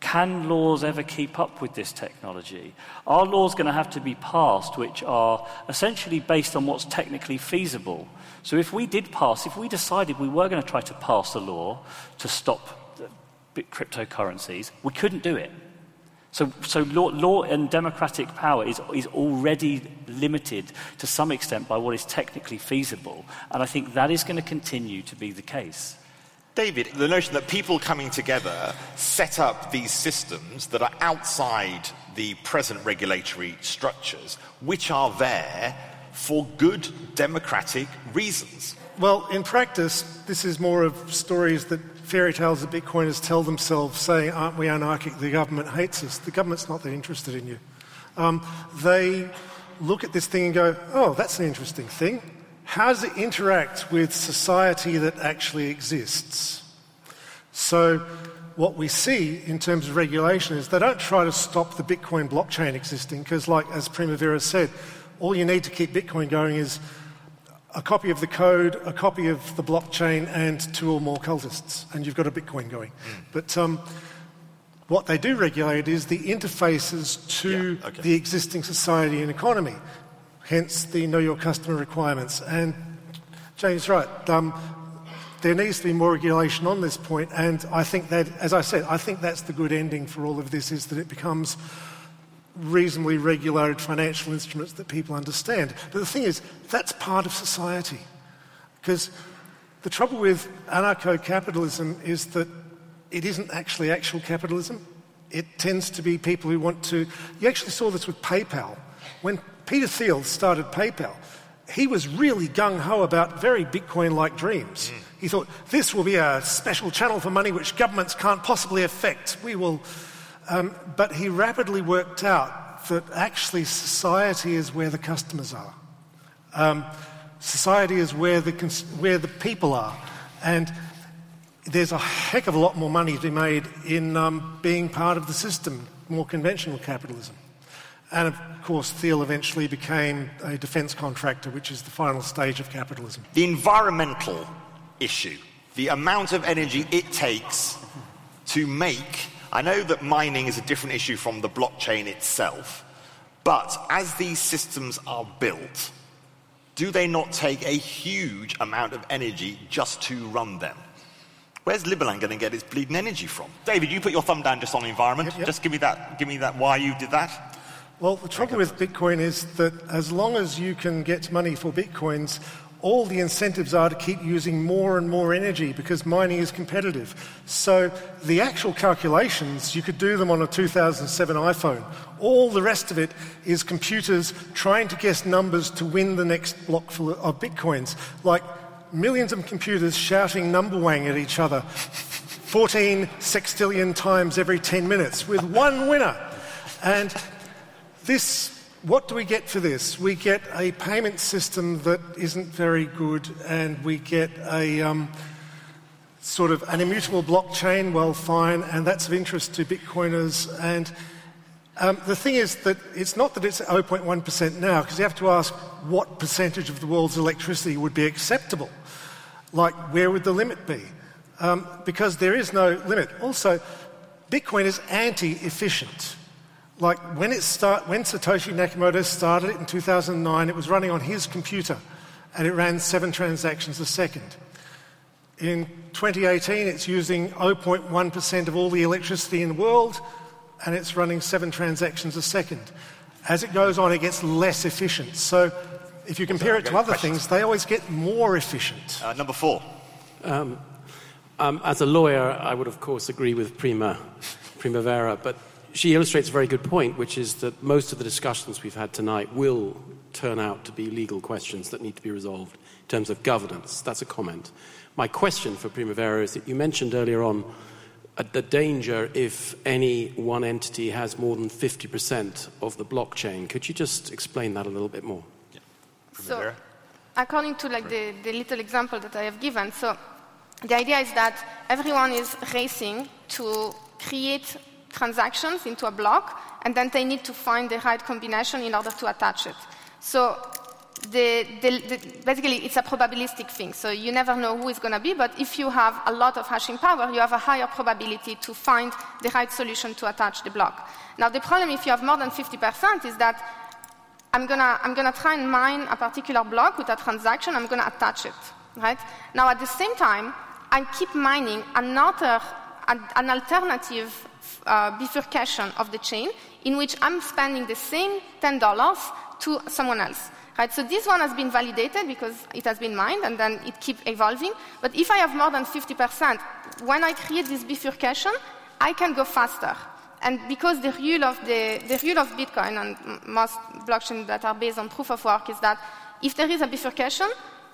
Can laws ever keep up with this technology? Are laws going to have to be passed which are essentially based on what's technically feasible? So if we did pass, if we decided we were going to try to pass a law to stop cryptocurrencies, we couldn't do it. So, so law, law, and democratic power is, is already limited to some extent by what is technically feasible. And I think that is going to continue to be the case. David, the notion that people coming together set up these systems that are outside the present regulatory structures, which are there for good democratic reasons. Well, in practice, this is more of stories that fairy tales that Bitcoiners tell themselves, saying, Aren't we anarchic? The government hates us. The government's not that interested in you. Um, they look at this thing and go, Oh, that's an interesting thing. How does it interact with society that actually exists? So, what we see in terms of regulation is they don't try to stop the Bitcoin blockchain existing because, like as Primavera said, all you need to keep Bitcoin going is a copy of the code, a copy of the blockchain, and two or more cultists, and you've got a Bitcoin going. Mm. But um, what they do regulate is the interfaces to yeah, okay. the existing society and economy hence the know your customer requirements. And Jamie's right. Um, there needs to be more regulation on this point, and I think that, as I said, I think that's the good ending for all of this is that it becomes reasonably regulated financial instruments that people understand. But the thing is, that's part of society. Because the trouble with anarcho capitalism is that it isn't actually actual capitalism. It tends to be people who want to. You actually saw this with PayPal. When Peter Thiel started PayPal, he was really gung ho about very Bitcoin like dreams. Mm. He thought, this will be a special channel for money which governments can't possibly affect. We will. Um, but he rapidly worked out that actually society is where the customers are. Um, society is where the, cons- where the people are. And there's a heck of a lot more money to be made in um, being part of the system, more conventional capitalism. And of course, Thiel eventually became a defence contractor, which is the final stage of capitalism. The environmental issue, the amount of energy it takes to make. I know that mining is a different issue from the blockchain itself, but as these systems are built, do they not take a huge amount of energy just to run them? Where's Liberland going to get its bleeding energy from? David, you put your thumb down just on the environment. Yep, yep. Just give me that. Give me that. Why you did that? Well, the trouble with Bitcoin is that as long as you can get money for Bitcoins, all the incentives are to keep using more and more energy because mining is competitive. So the actual calculations, you could do them on a 2007 iPhone. All the rest of it is computers trying to guess numbers to win the next block full of Bitcoins. Like millions of computers shouting number wang at each other 14 sextillion times every 10 minutes with one winner. And this, what do we get for this? We get a payment system that isn't very good, and we get a um, sort of an immutable blockchain, well, fine, and that's of interest to Bitcoiners. And um, the thing is that it's not that it's 0.1% now, because you have to ask what percentage of the world's electricity would be acceptable. Like, where would the limit be? Um, because there is no limit. Also, Bitcoin is anti efficient. Like when, it start, when Satoshi Nakamoto started it in 2009, it was running on his computer and it ran seven transactions a second. In 2018, it's using 0.1% of all the electricity in the world and it's running seven transactions a second. As it goes on, it gets less efficient. So if you compare it to other questions? things, they always get more efficient. Uh, number four. Um, as a lawyer, I would, of course, agree with Prima, Primavera, but she illustrates a very good point, which is that most of the discussions we've had tonight will turn out to be legal questions that need to be resolved in terms of governance. That's a comment. My question for Primavera is that you mentioned earlier on uh, the danger if any one entity has more than 50% of the blockchain. Could you just explain that a little bit more? So, according to like the, the little example that I have given, so the idea is that everyone is racing to create transactions into a block, and then they need to find the right combination in order to attach it. So the, the, the, basically, it's a probabilistic thing. So you never know who it's going to be, but if you have a lot of hashing power, you have a higher probability to find the right solution to attach the block. Now, the problem if you have more than 50% is that I'm going to I'm gonna try and mine a particular block with a transaction, I'm going to attach it. Right? Now, at the same time, I keep mining another, an alternative uh, bifurcation of the chain in which I'm spending the same $10 to someone else. Right, so this one has been validated because it has been mined and then it keeps evolving. But if I have more than 50%, when I create this bifurcation, I can go faster. And because the rule of, the, the rule of Bitcoin and most blockchains that are based on proof of work is that if there is a bifurcation,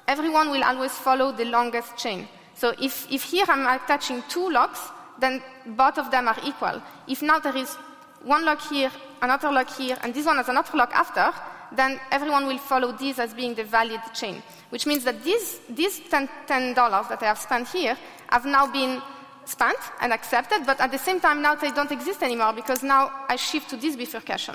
everyone will always follow the longest chain. So if, if here I'm attaching two locks, then both of them are equal. If now there is one lock here, another lock here, and this one has another lock after, then everyone will follow this as being the valid chain. Which means that these, these $10, $10 that I have spent here have now been spent and accepted, but at the same time now they don't exist anymore because now I shift to this bifurcation.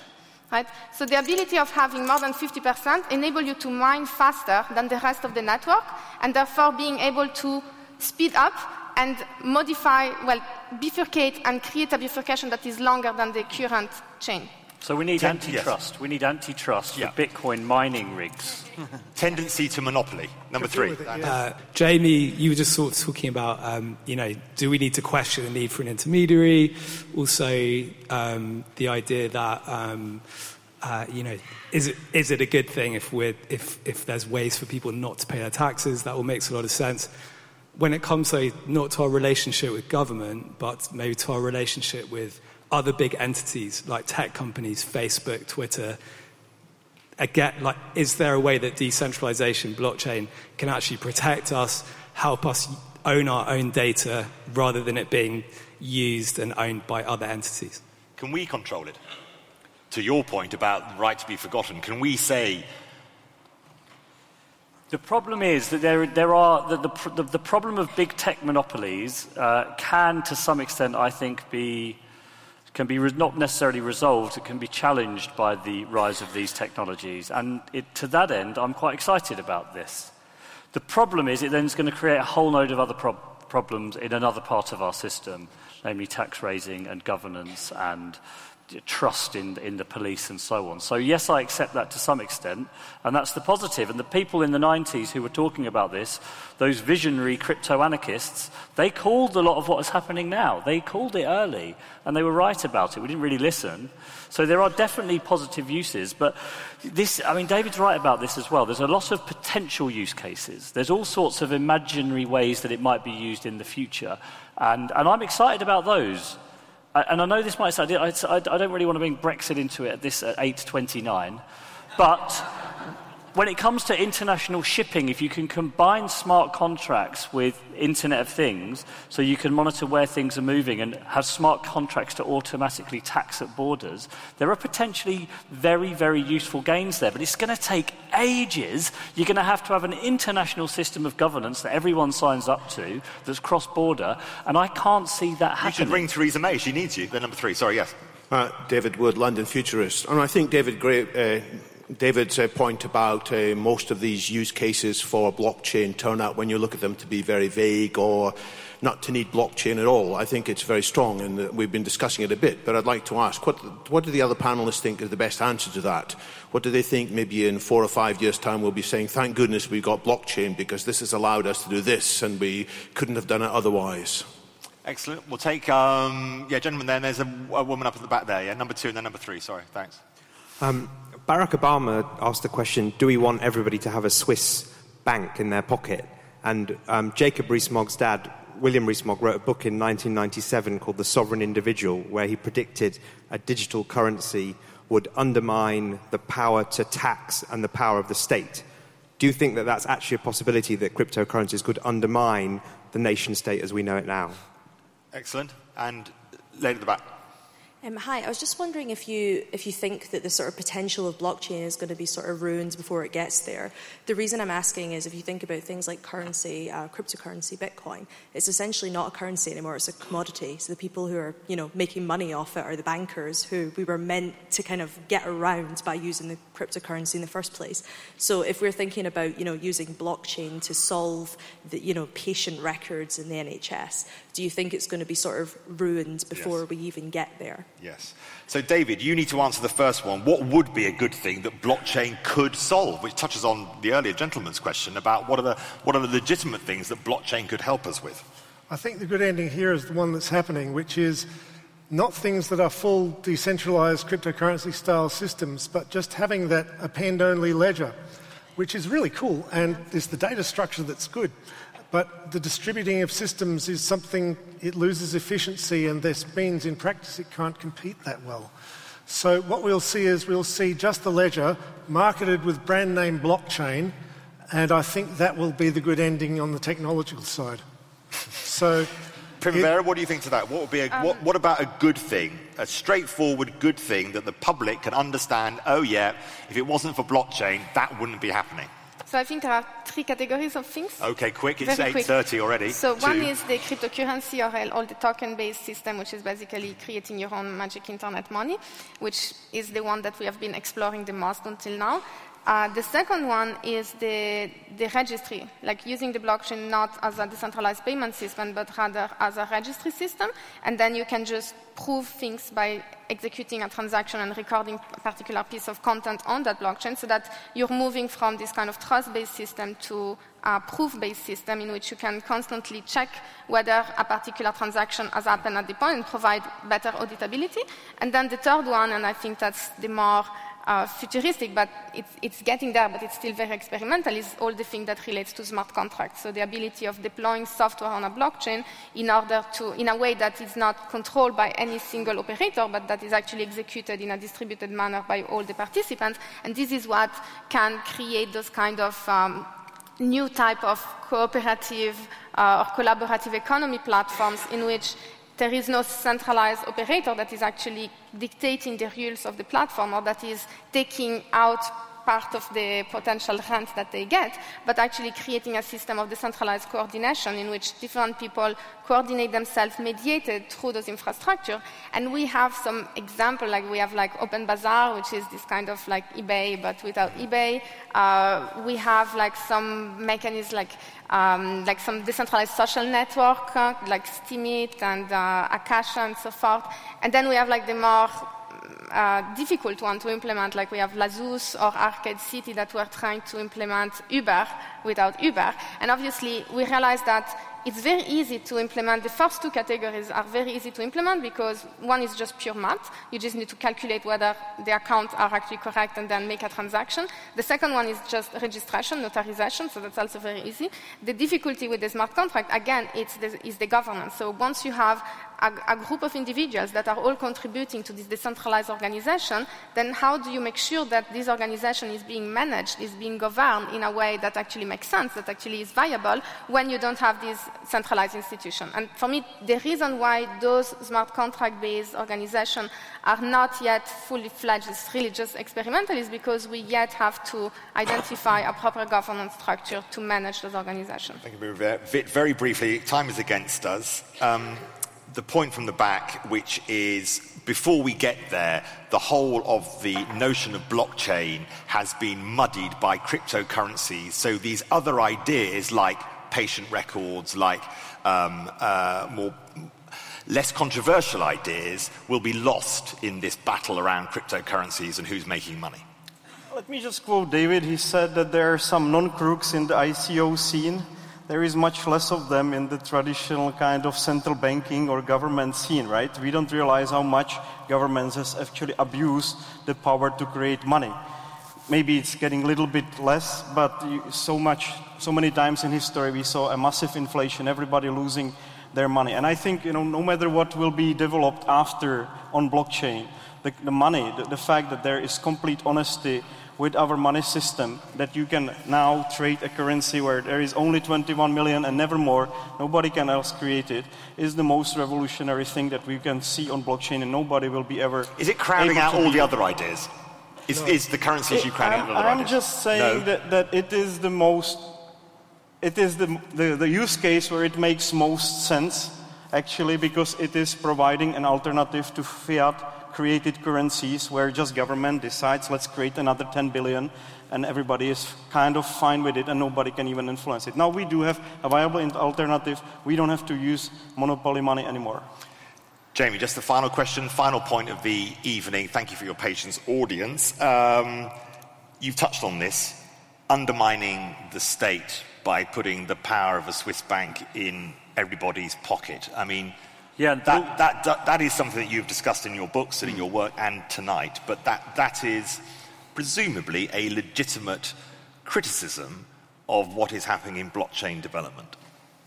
Right? So the ability of having more than 50% enable you to mine faster than the rest of the network, and therefore being able to speed up and modify, well, bifurcate and create a bifurcation that is longer than the current chain. So we need Ten- antitrust. yes. We need antitrust Yeah. for Bitcoin mining rigs. Tendency to monopoly. Number three. It, yeah. Uh, Jamie, you were just sort of talking about, um, you know, do we need to question the need for an intermediary? Also, um, the idea that, um, uh, you know, is it, is it a good thing if, we're, if, if there's ways for people not to pay their taxes? That all makes a lot of sense. When it comes, say, not to our relationship with government, but maybe to our relationship with other big entities like tech companies, Facebook, Twitter, again, like, is there a way that decentralization, blockchain, can actually protect us, help us own our own data rather than it being used and owned by other entities? Can we control it? To your point about the right to be forgotten, can we say, The problem is that there, there are the, the, the, problem of big tech monopolies uh, can, to some extent, I think, be can be re- not necessarily resolved, it can be challenged by the rise of these technologies. And it, to that end, I'm quite excited about this. The problem is it then is going to create a whole load of other prob- problems in another part of our system, namely tax raising and governance and trust in, in the police and so on. So, yes, I accept that to some extent, and that's the positive. And the people in the 90s who were talking about this, those visionary crypto anarchists, they called a lot of what is happening now. They called it early, and they were right about it. We didn't really listen. So, there are definitely positive uses, but this, I mean, David's right about this as well. There's a lot of potential use cases, there's all sorts of imaginary ways that it might be used in the future, and, and I'm excited about those. And I know this might sound, I, I don't really want to bring Brexit into it at this at 8.29, but when it comes to international shipping, if you can combine smart contracts with Internet of Things, so you can monitor where things are moving and have smart contracts to automatically tax at borders, there are potentially very, very useful gains there. But it's going to take ages. You're going to have to have an international system of governance that everyone signs up to that's cross border, and I can't see that happening. You should ring Theresa May. She needs you. The number three. Sorry, yes. Uh, David Wood, London Futurist. And I think David Gerard, uh, David's uh, point about uh, most of these use cases for blockchain turn out, when you look at them, to be very vague or not to need blockchain at all. I think it's very strong, and uh, we've been discussing it a bit. But I'd like to ask, what, what do the other panelists think is the best answer to that? What do they think maybe in four or five years' time we'll be saying, thank goodness we got blockchain because this has allowed us to do this and we couldn't have done it otherwise? Excellent. We'll take, um, yeah, gentlemen, then there's a, a, woman up at the back there. Yeah, number two and then number three. Sorry, thanks. Um, Barack Obama asked the question do we want everybody to have a Swiss bank in their pocket? And um, Jacob Rees-Mogg's dad, William Rees-Mogg, wrote a book in 1997 called The Sovereign Individual, where he predicted a digital currency would undermine the power to tax and the power of the state. Do you think that that's actually a possibility that cryptocurrencies could undermine the nation state as we know it now? Excellent. And lady at the back. Um, hi, I was just wondering if you if you think that the sort of potential of blockchain is going to be sort of ruined before it gets there. The reason I'm asking is if you think about things like currency, uh, cryptocurrency, Bitcoin, it's essentially not a currency anymore; it's a commodity. So the people who are you know making money off it are the bankers who we were meant to kind of get around by using the cryptocurrency in the first place. So if we're thinking about you know using blockchain to solve the you know patient records in the NHS, do you think it's going to be sort of ruined before yes. we even get there? Yes. So, David, you need to answer the first one. What would be a good thing that blockchain could solve? Which touches on the earlier gentleman's question about what are the, what are the legitimate things that blockchain could help us with? I think the good ending here is the one that's happening, which is not things that are full decentralized cryptocurrency style systems, but just having that append only ledger, which is really cool and is the data structure that's good. But the distributing of systems is something, it loses efficiency, and this means in practice it can't compete that well. So, what we'll see is we'll see just the ledger marketed with brand name blockchain, and I think that will be the good ending on the technological side. So, Primavera, what do you think to that? What would be a, um, what, what about a good thing, a straightforward good thing that the public can understand? Oh yeah, if it wasn't for blockchain, that wouldn't be happening. So I think there are three categories of things. Okay, quick. It's 8.30 already. So Two. one is the cryptocurrency or all the token-based system, which is basically creating your own magic internet money, which is the one that we have been exploring the most until now. Uh, the second one is the, the registry, like using the blockchain not as a decentralized payment system, but rather as a registry system. And then you can just prove things by executing a transaction and recording a particular piece of content on that blockchain so that you're moving from this kind of trust-based system to a proof-based system in which you can constantly check whether a particular transaction has happened at the point and provide better auditability. And then the third one, and I think that's the more uh, futuristic, but it's, it's, getting there, but it's still very experimental, is all the thing that relates to smart contracts. So the ability of deploying software on a blockchain in order to, in a way that is not controlled by any single operator, but that is actually executed in a distributed manner by all the participants. And this is what can create those kind of um, new type of cooperative uh, or collaborative economy platforms in which there is no centralized operator that is actually dictating the rules of the platform or that is taking out part of the potential rent that they get, but actually creating a system of decentralized coordination in which different people coordinate themselves, mediated through those infrastructure. And we have some example, like we have like Open Bazaar, which is this kind of like eBay, but without eBay. Uh, we have like some mechanisms like um, like some decentralized social network, uh, like Steemit and uh, Akasha and so forth. And then we have like the more uh, difficult one to implement, like we have La'Zooz or Arcade City that we're trying to implement Uber without Uber. And obviously, we realized that it's very easy to implement. The first two categories are very easy to implement because one is just pure math. You just need to calculate whether the accounts are actually correct and then make a transaction. The second one is just registration, notarization, so that's also very easy. The difficulty with the smart contract, again, it's the, is the governance. So once you have a, a, group of individuals that are all contributing to this decentralized organization, then how do you make sure that this organization is being managed, is being governed in a way that actually makes sense, that actually is viable when you don't have these centralized institutions. And for me, the reason why those smart contract-based organizations are not yet fully fledged, it's really just experimental, is because we yet have to identify a proper governance structure to manage those organizations. Thank you very, very briefly. Time is against us. Um, the point from the back, which is before we get there, the whole of the notion of blockchain has been muddied by cryptocurrencies. So these other ideas, like patient records, like um, uh, more less controversial ideas, will be lost in this battle around cryptocurrencies and who's making money. Let me just quote David. He said that there are some non crooks in the ICO scene there is much less of them in the traditional kind of central banking or government scene, right? We don't realize how much governments has actually abused the power to create money. Maybe it's getting a little bit less, but so much, so many times in history we saw a massive inflation, everybody losing their money. And I think, you know, no matter what will be developed after on blockchain, the, the money, the, the fact that there is complete honesty with our money system that you can now trade a currency where there is only 21 million and never more, nobody can else create it, is the most revolutionary thing that we can see on blockchain and nobody will be ever. Is it crowding out all the other ideas? Is, no. is the currency issue crowding out other I'm ideas? just saying no. that, that it is the most, it is the, the, the use case where it makes most sense actually because it is providing an alternative to fiat created currencies where just government decides let's create another 10 billion and everybody is kind of fine with it and nobody can even influence it. Now we do have a viable alternative. We don't have to use monopoly money anymore. Jamie, just the final question, final point of the evening. Thank you for your patience, audience. Um, you've touched on this, undermining the state by putting the power of a Swiss bank in everybody's pocket. I mean, yeah, that, that, that, that is something that you've discussed in your books and in your work and tonight, but that, that is presumably a legitimate criticism of what is happening in blockchain development.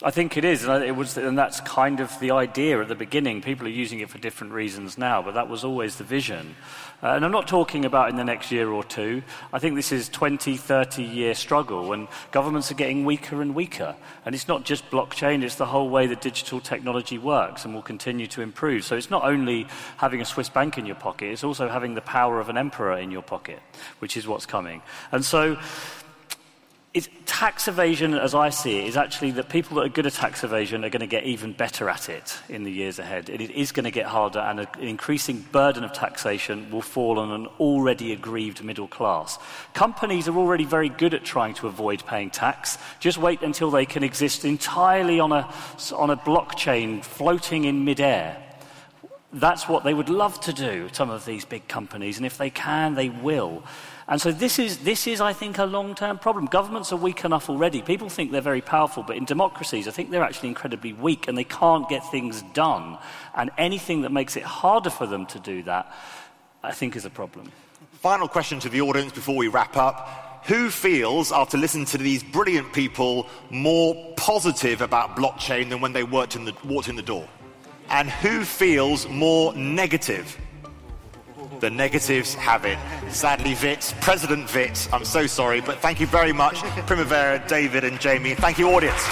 I think it is, and, it was, and that's kind of the idea at the beginning. People are using it for different reasons now, but that was always the vision. Uh, and I'm not talking about in the next year or two. I think this is 20, 30 year struggle when governments are getting weaker and weaker. And it's not just blockchain, it's the whole way that digital technology works and will continue to improve. So it's not only having a Swiss bank in your pocket, it's also having the power of an emperor in your pocket, which is what's coming. And so it's, tax evasion, as I see it, is actually that people that are good at tax evasion are going to get even better at it in the years ahead. It is going to get harder, and an increasing burden of taxation will fall on an already aggrieved middle class. Companies are already very good at trying to avoid paying tax. Just wait until they can exist entirely on a, on a blockchain floating in midair. That's what they would love to do, some of these big companies, and if they can, they will. And so this is, this is I think, a long-term problem. Governments are weak enough already. People think they're very powerful, but in democracies, I think they're actually incredibly weak and they can't get things done. And anything that makes it harder for them to do that, I think, is a problem. Final question to the audience before we wrap up. Who feels, after listening to these brilliant people, more positive about blockchain than when they in the, walked in the door? And who feels more negative the negatives have it. Sadly, Vit, President Vit, I'm so sorry, but thank you very much, Primavera, David, and Jamie. Thank you, audience.